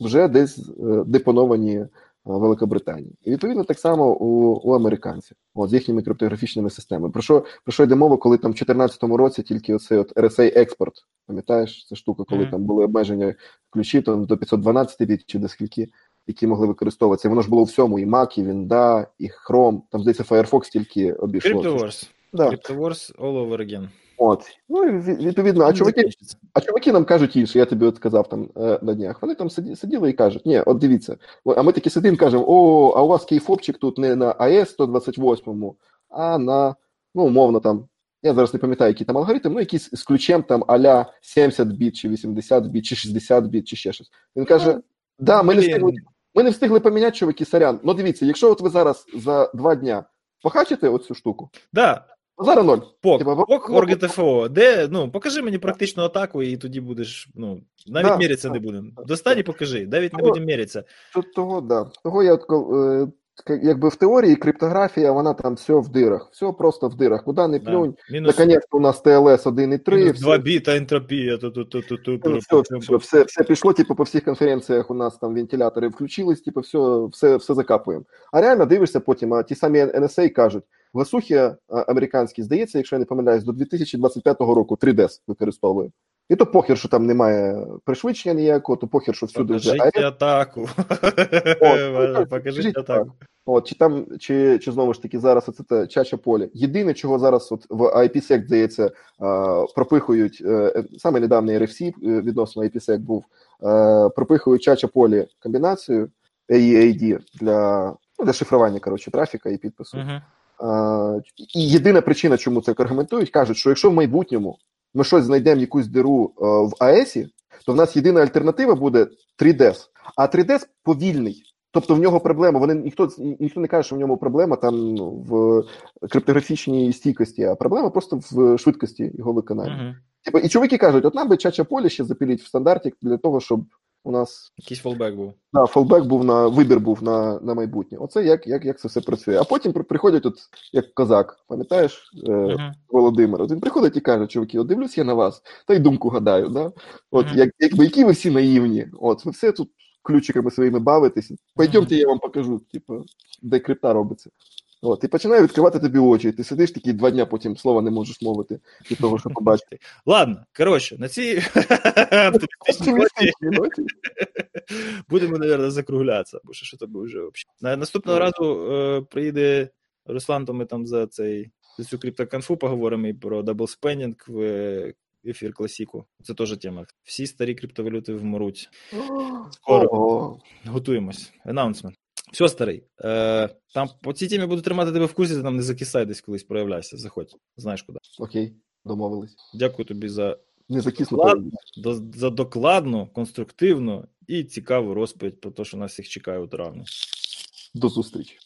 вже десь е, депоновані е, Великобританії. І відповідно так само у, у американців, от з їхніми криптографічними системами. Про що про що йде мова, коли там в 2014 році тільки оцей от RSA експорт, пам'ятаєш, ця штука, коли Мгм. там були обмеження ключів там до 512 біт чи до скільки, які могли використовуватися. Воно ж було у всьому: і Mac, і Windows, і Chrome. Там здається, Firefox тільки обійшло. Crypto Да. Crypto Wars all over again. От. Ну, відповідно, а чуваки, а чуваки нам кажуть інше, я тобі от сказав там е, на днях. Вони там сиді, сиділи і кажуть, ні, от дивіться, а ми такі сидимо кажемо, о, а у вас кейфопчик тут не на АЕС 128, а на, ну, умовно там, я зараз не пам'ятаю, який там алгоритм, ну, якийсь з ключем там аля 70 біт, чи 80 біт, чи 60 біт, чи ще щось. Він каже, да, ми не встигли, ми не встигли поміняти, чуваки, сорян. Ну, дивіться, якщо от ви зараз за два дня похачите оцю штуку, Да, зараз ноль. Пок, Типа, пок ОргТФО. Де, ну, покажи мені практичну атаку, і тоді будеш, ну, навіть Да, мірятися да, не будемо. да. Достань і покажи, навіть не Ну, будемо мірятися. Того, да. Того я е, якби в теорії криптографія, вона там все в дирах. Все просто в дирах. Куди не Да. плюнь. Мінус, Наконець у нас ТЛС 1.3. мінус все, 2 біта ентропія. Все, все, пішло, типу, по всіх конференціях у нас там вентилятори включились, типу, все, все, все закапуємо. А реально дивишся потім, а ті самі NSA кажуть, Лесухи а, американські, здається, якщо я не помиляюсь, до 2025 року 3DS використовує. І то похер, що там немає пришвидшення ніякого, то похер, що всюди вже Покажіть атаку. От, Покажіть атаку. От, чи там, чи, чи знову ж таки зараз оце чача поле. Єдине, чого зараз от в IPsec, здається, пропихують, е, саме недавній RFC е, відносно IPsec був, е, пропихують чача полі комбінацію AEAD для, ну, для шифрування коротше, трафіка і підпису. Мгм. А, і єдина причина, чому це аргументують, кажуть, що якщо в майбутньому ми щось знайдемо якусь диру е, в АЕСі, то в нас єдина альтернатива буде 3DS. А 3DS повільний. Тобто в нього проблема. Вони ніхто ніхто не каже, що в ньому проблема там ну, в криптографічній стійкості, а проблема просто в швидкості його виконання. Мгм. Типу, і чоловіки кажуть, от нам би чача поле ще запіліть в стандарті для того, щоб у нас Якийсь фолбек був. Да, фолбек був на вибір був на, на майбутнє. Оце як, як, як це все працює. А потім приходять, от як козак, пам'ятаєш, е, Мгм. Володимир? От він приходить і каже, чуваки, от дивлюсь я на вас, та й думку гадаю. Да? От Мгм. як, якби які ви всі наївні, от ви все тут ключиками своїми бавитесь. Пойдемте, я вам покажу, типу, де крипта робиться. От, і починає відкривати тобі очі. Ти сидиш такі два дня, потім слова не можеш мовити від того, що побачити. Ладно, коротше, на цій ноті Ноті. будемо, мабуть, закруглятися, бо що, тобі вже взагалі. Наступного разу е, приїде Руслан, то ми там за цей за цю криптоконфу поговоримо і про даблспенінг в ефір класіку. Це теж тема. Всі старі криптовалюти вмруть. Скоро. Готуємось. Анонсмент. Все, старий. Е, там по цій темі буду тримати тебе в курсі, ти там не закисай десь колись проявляйся. Заходь. Знаєш куди. Окей, домовились. Дякую тобі за Не закиснути. До- за докладну, конструктивну і цікаву розповідь про те, що нас всіх чекає у травні. До зустрічі.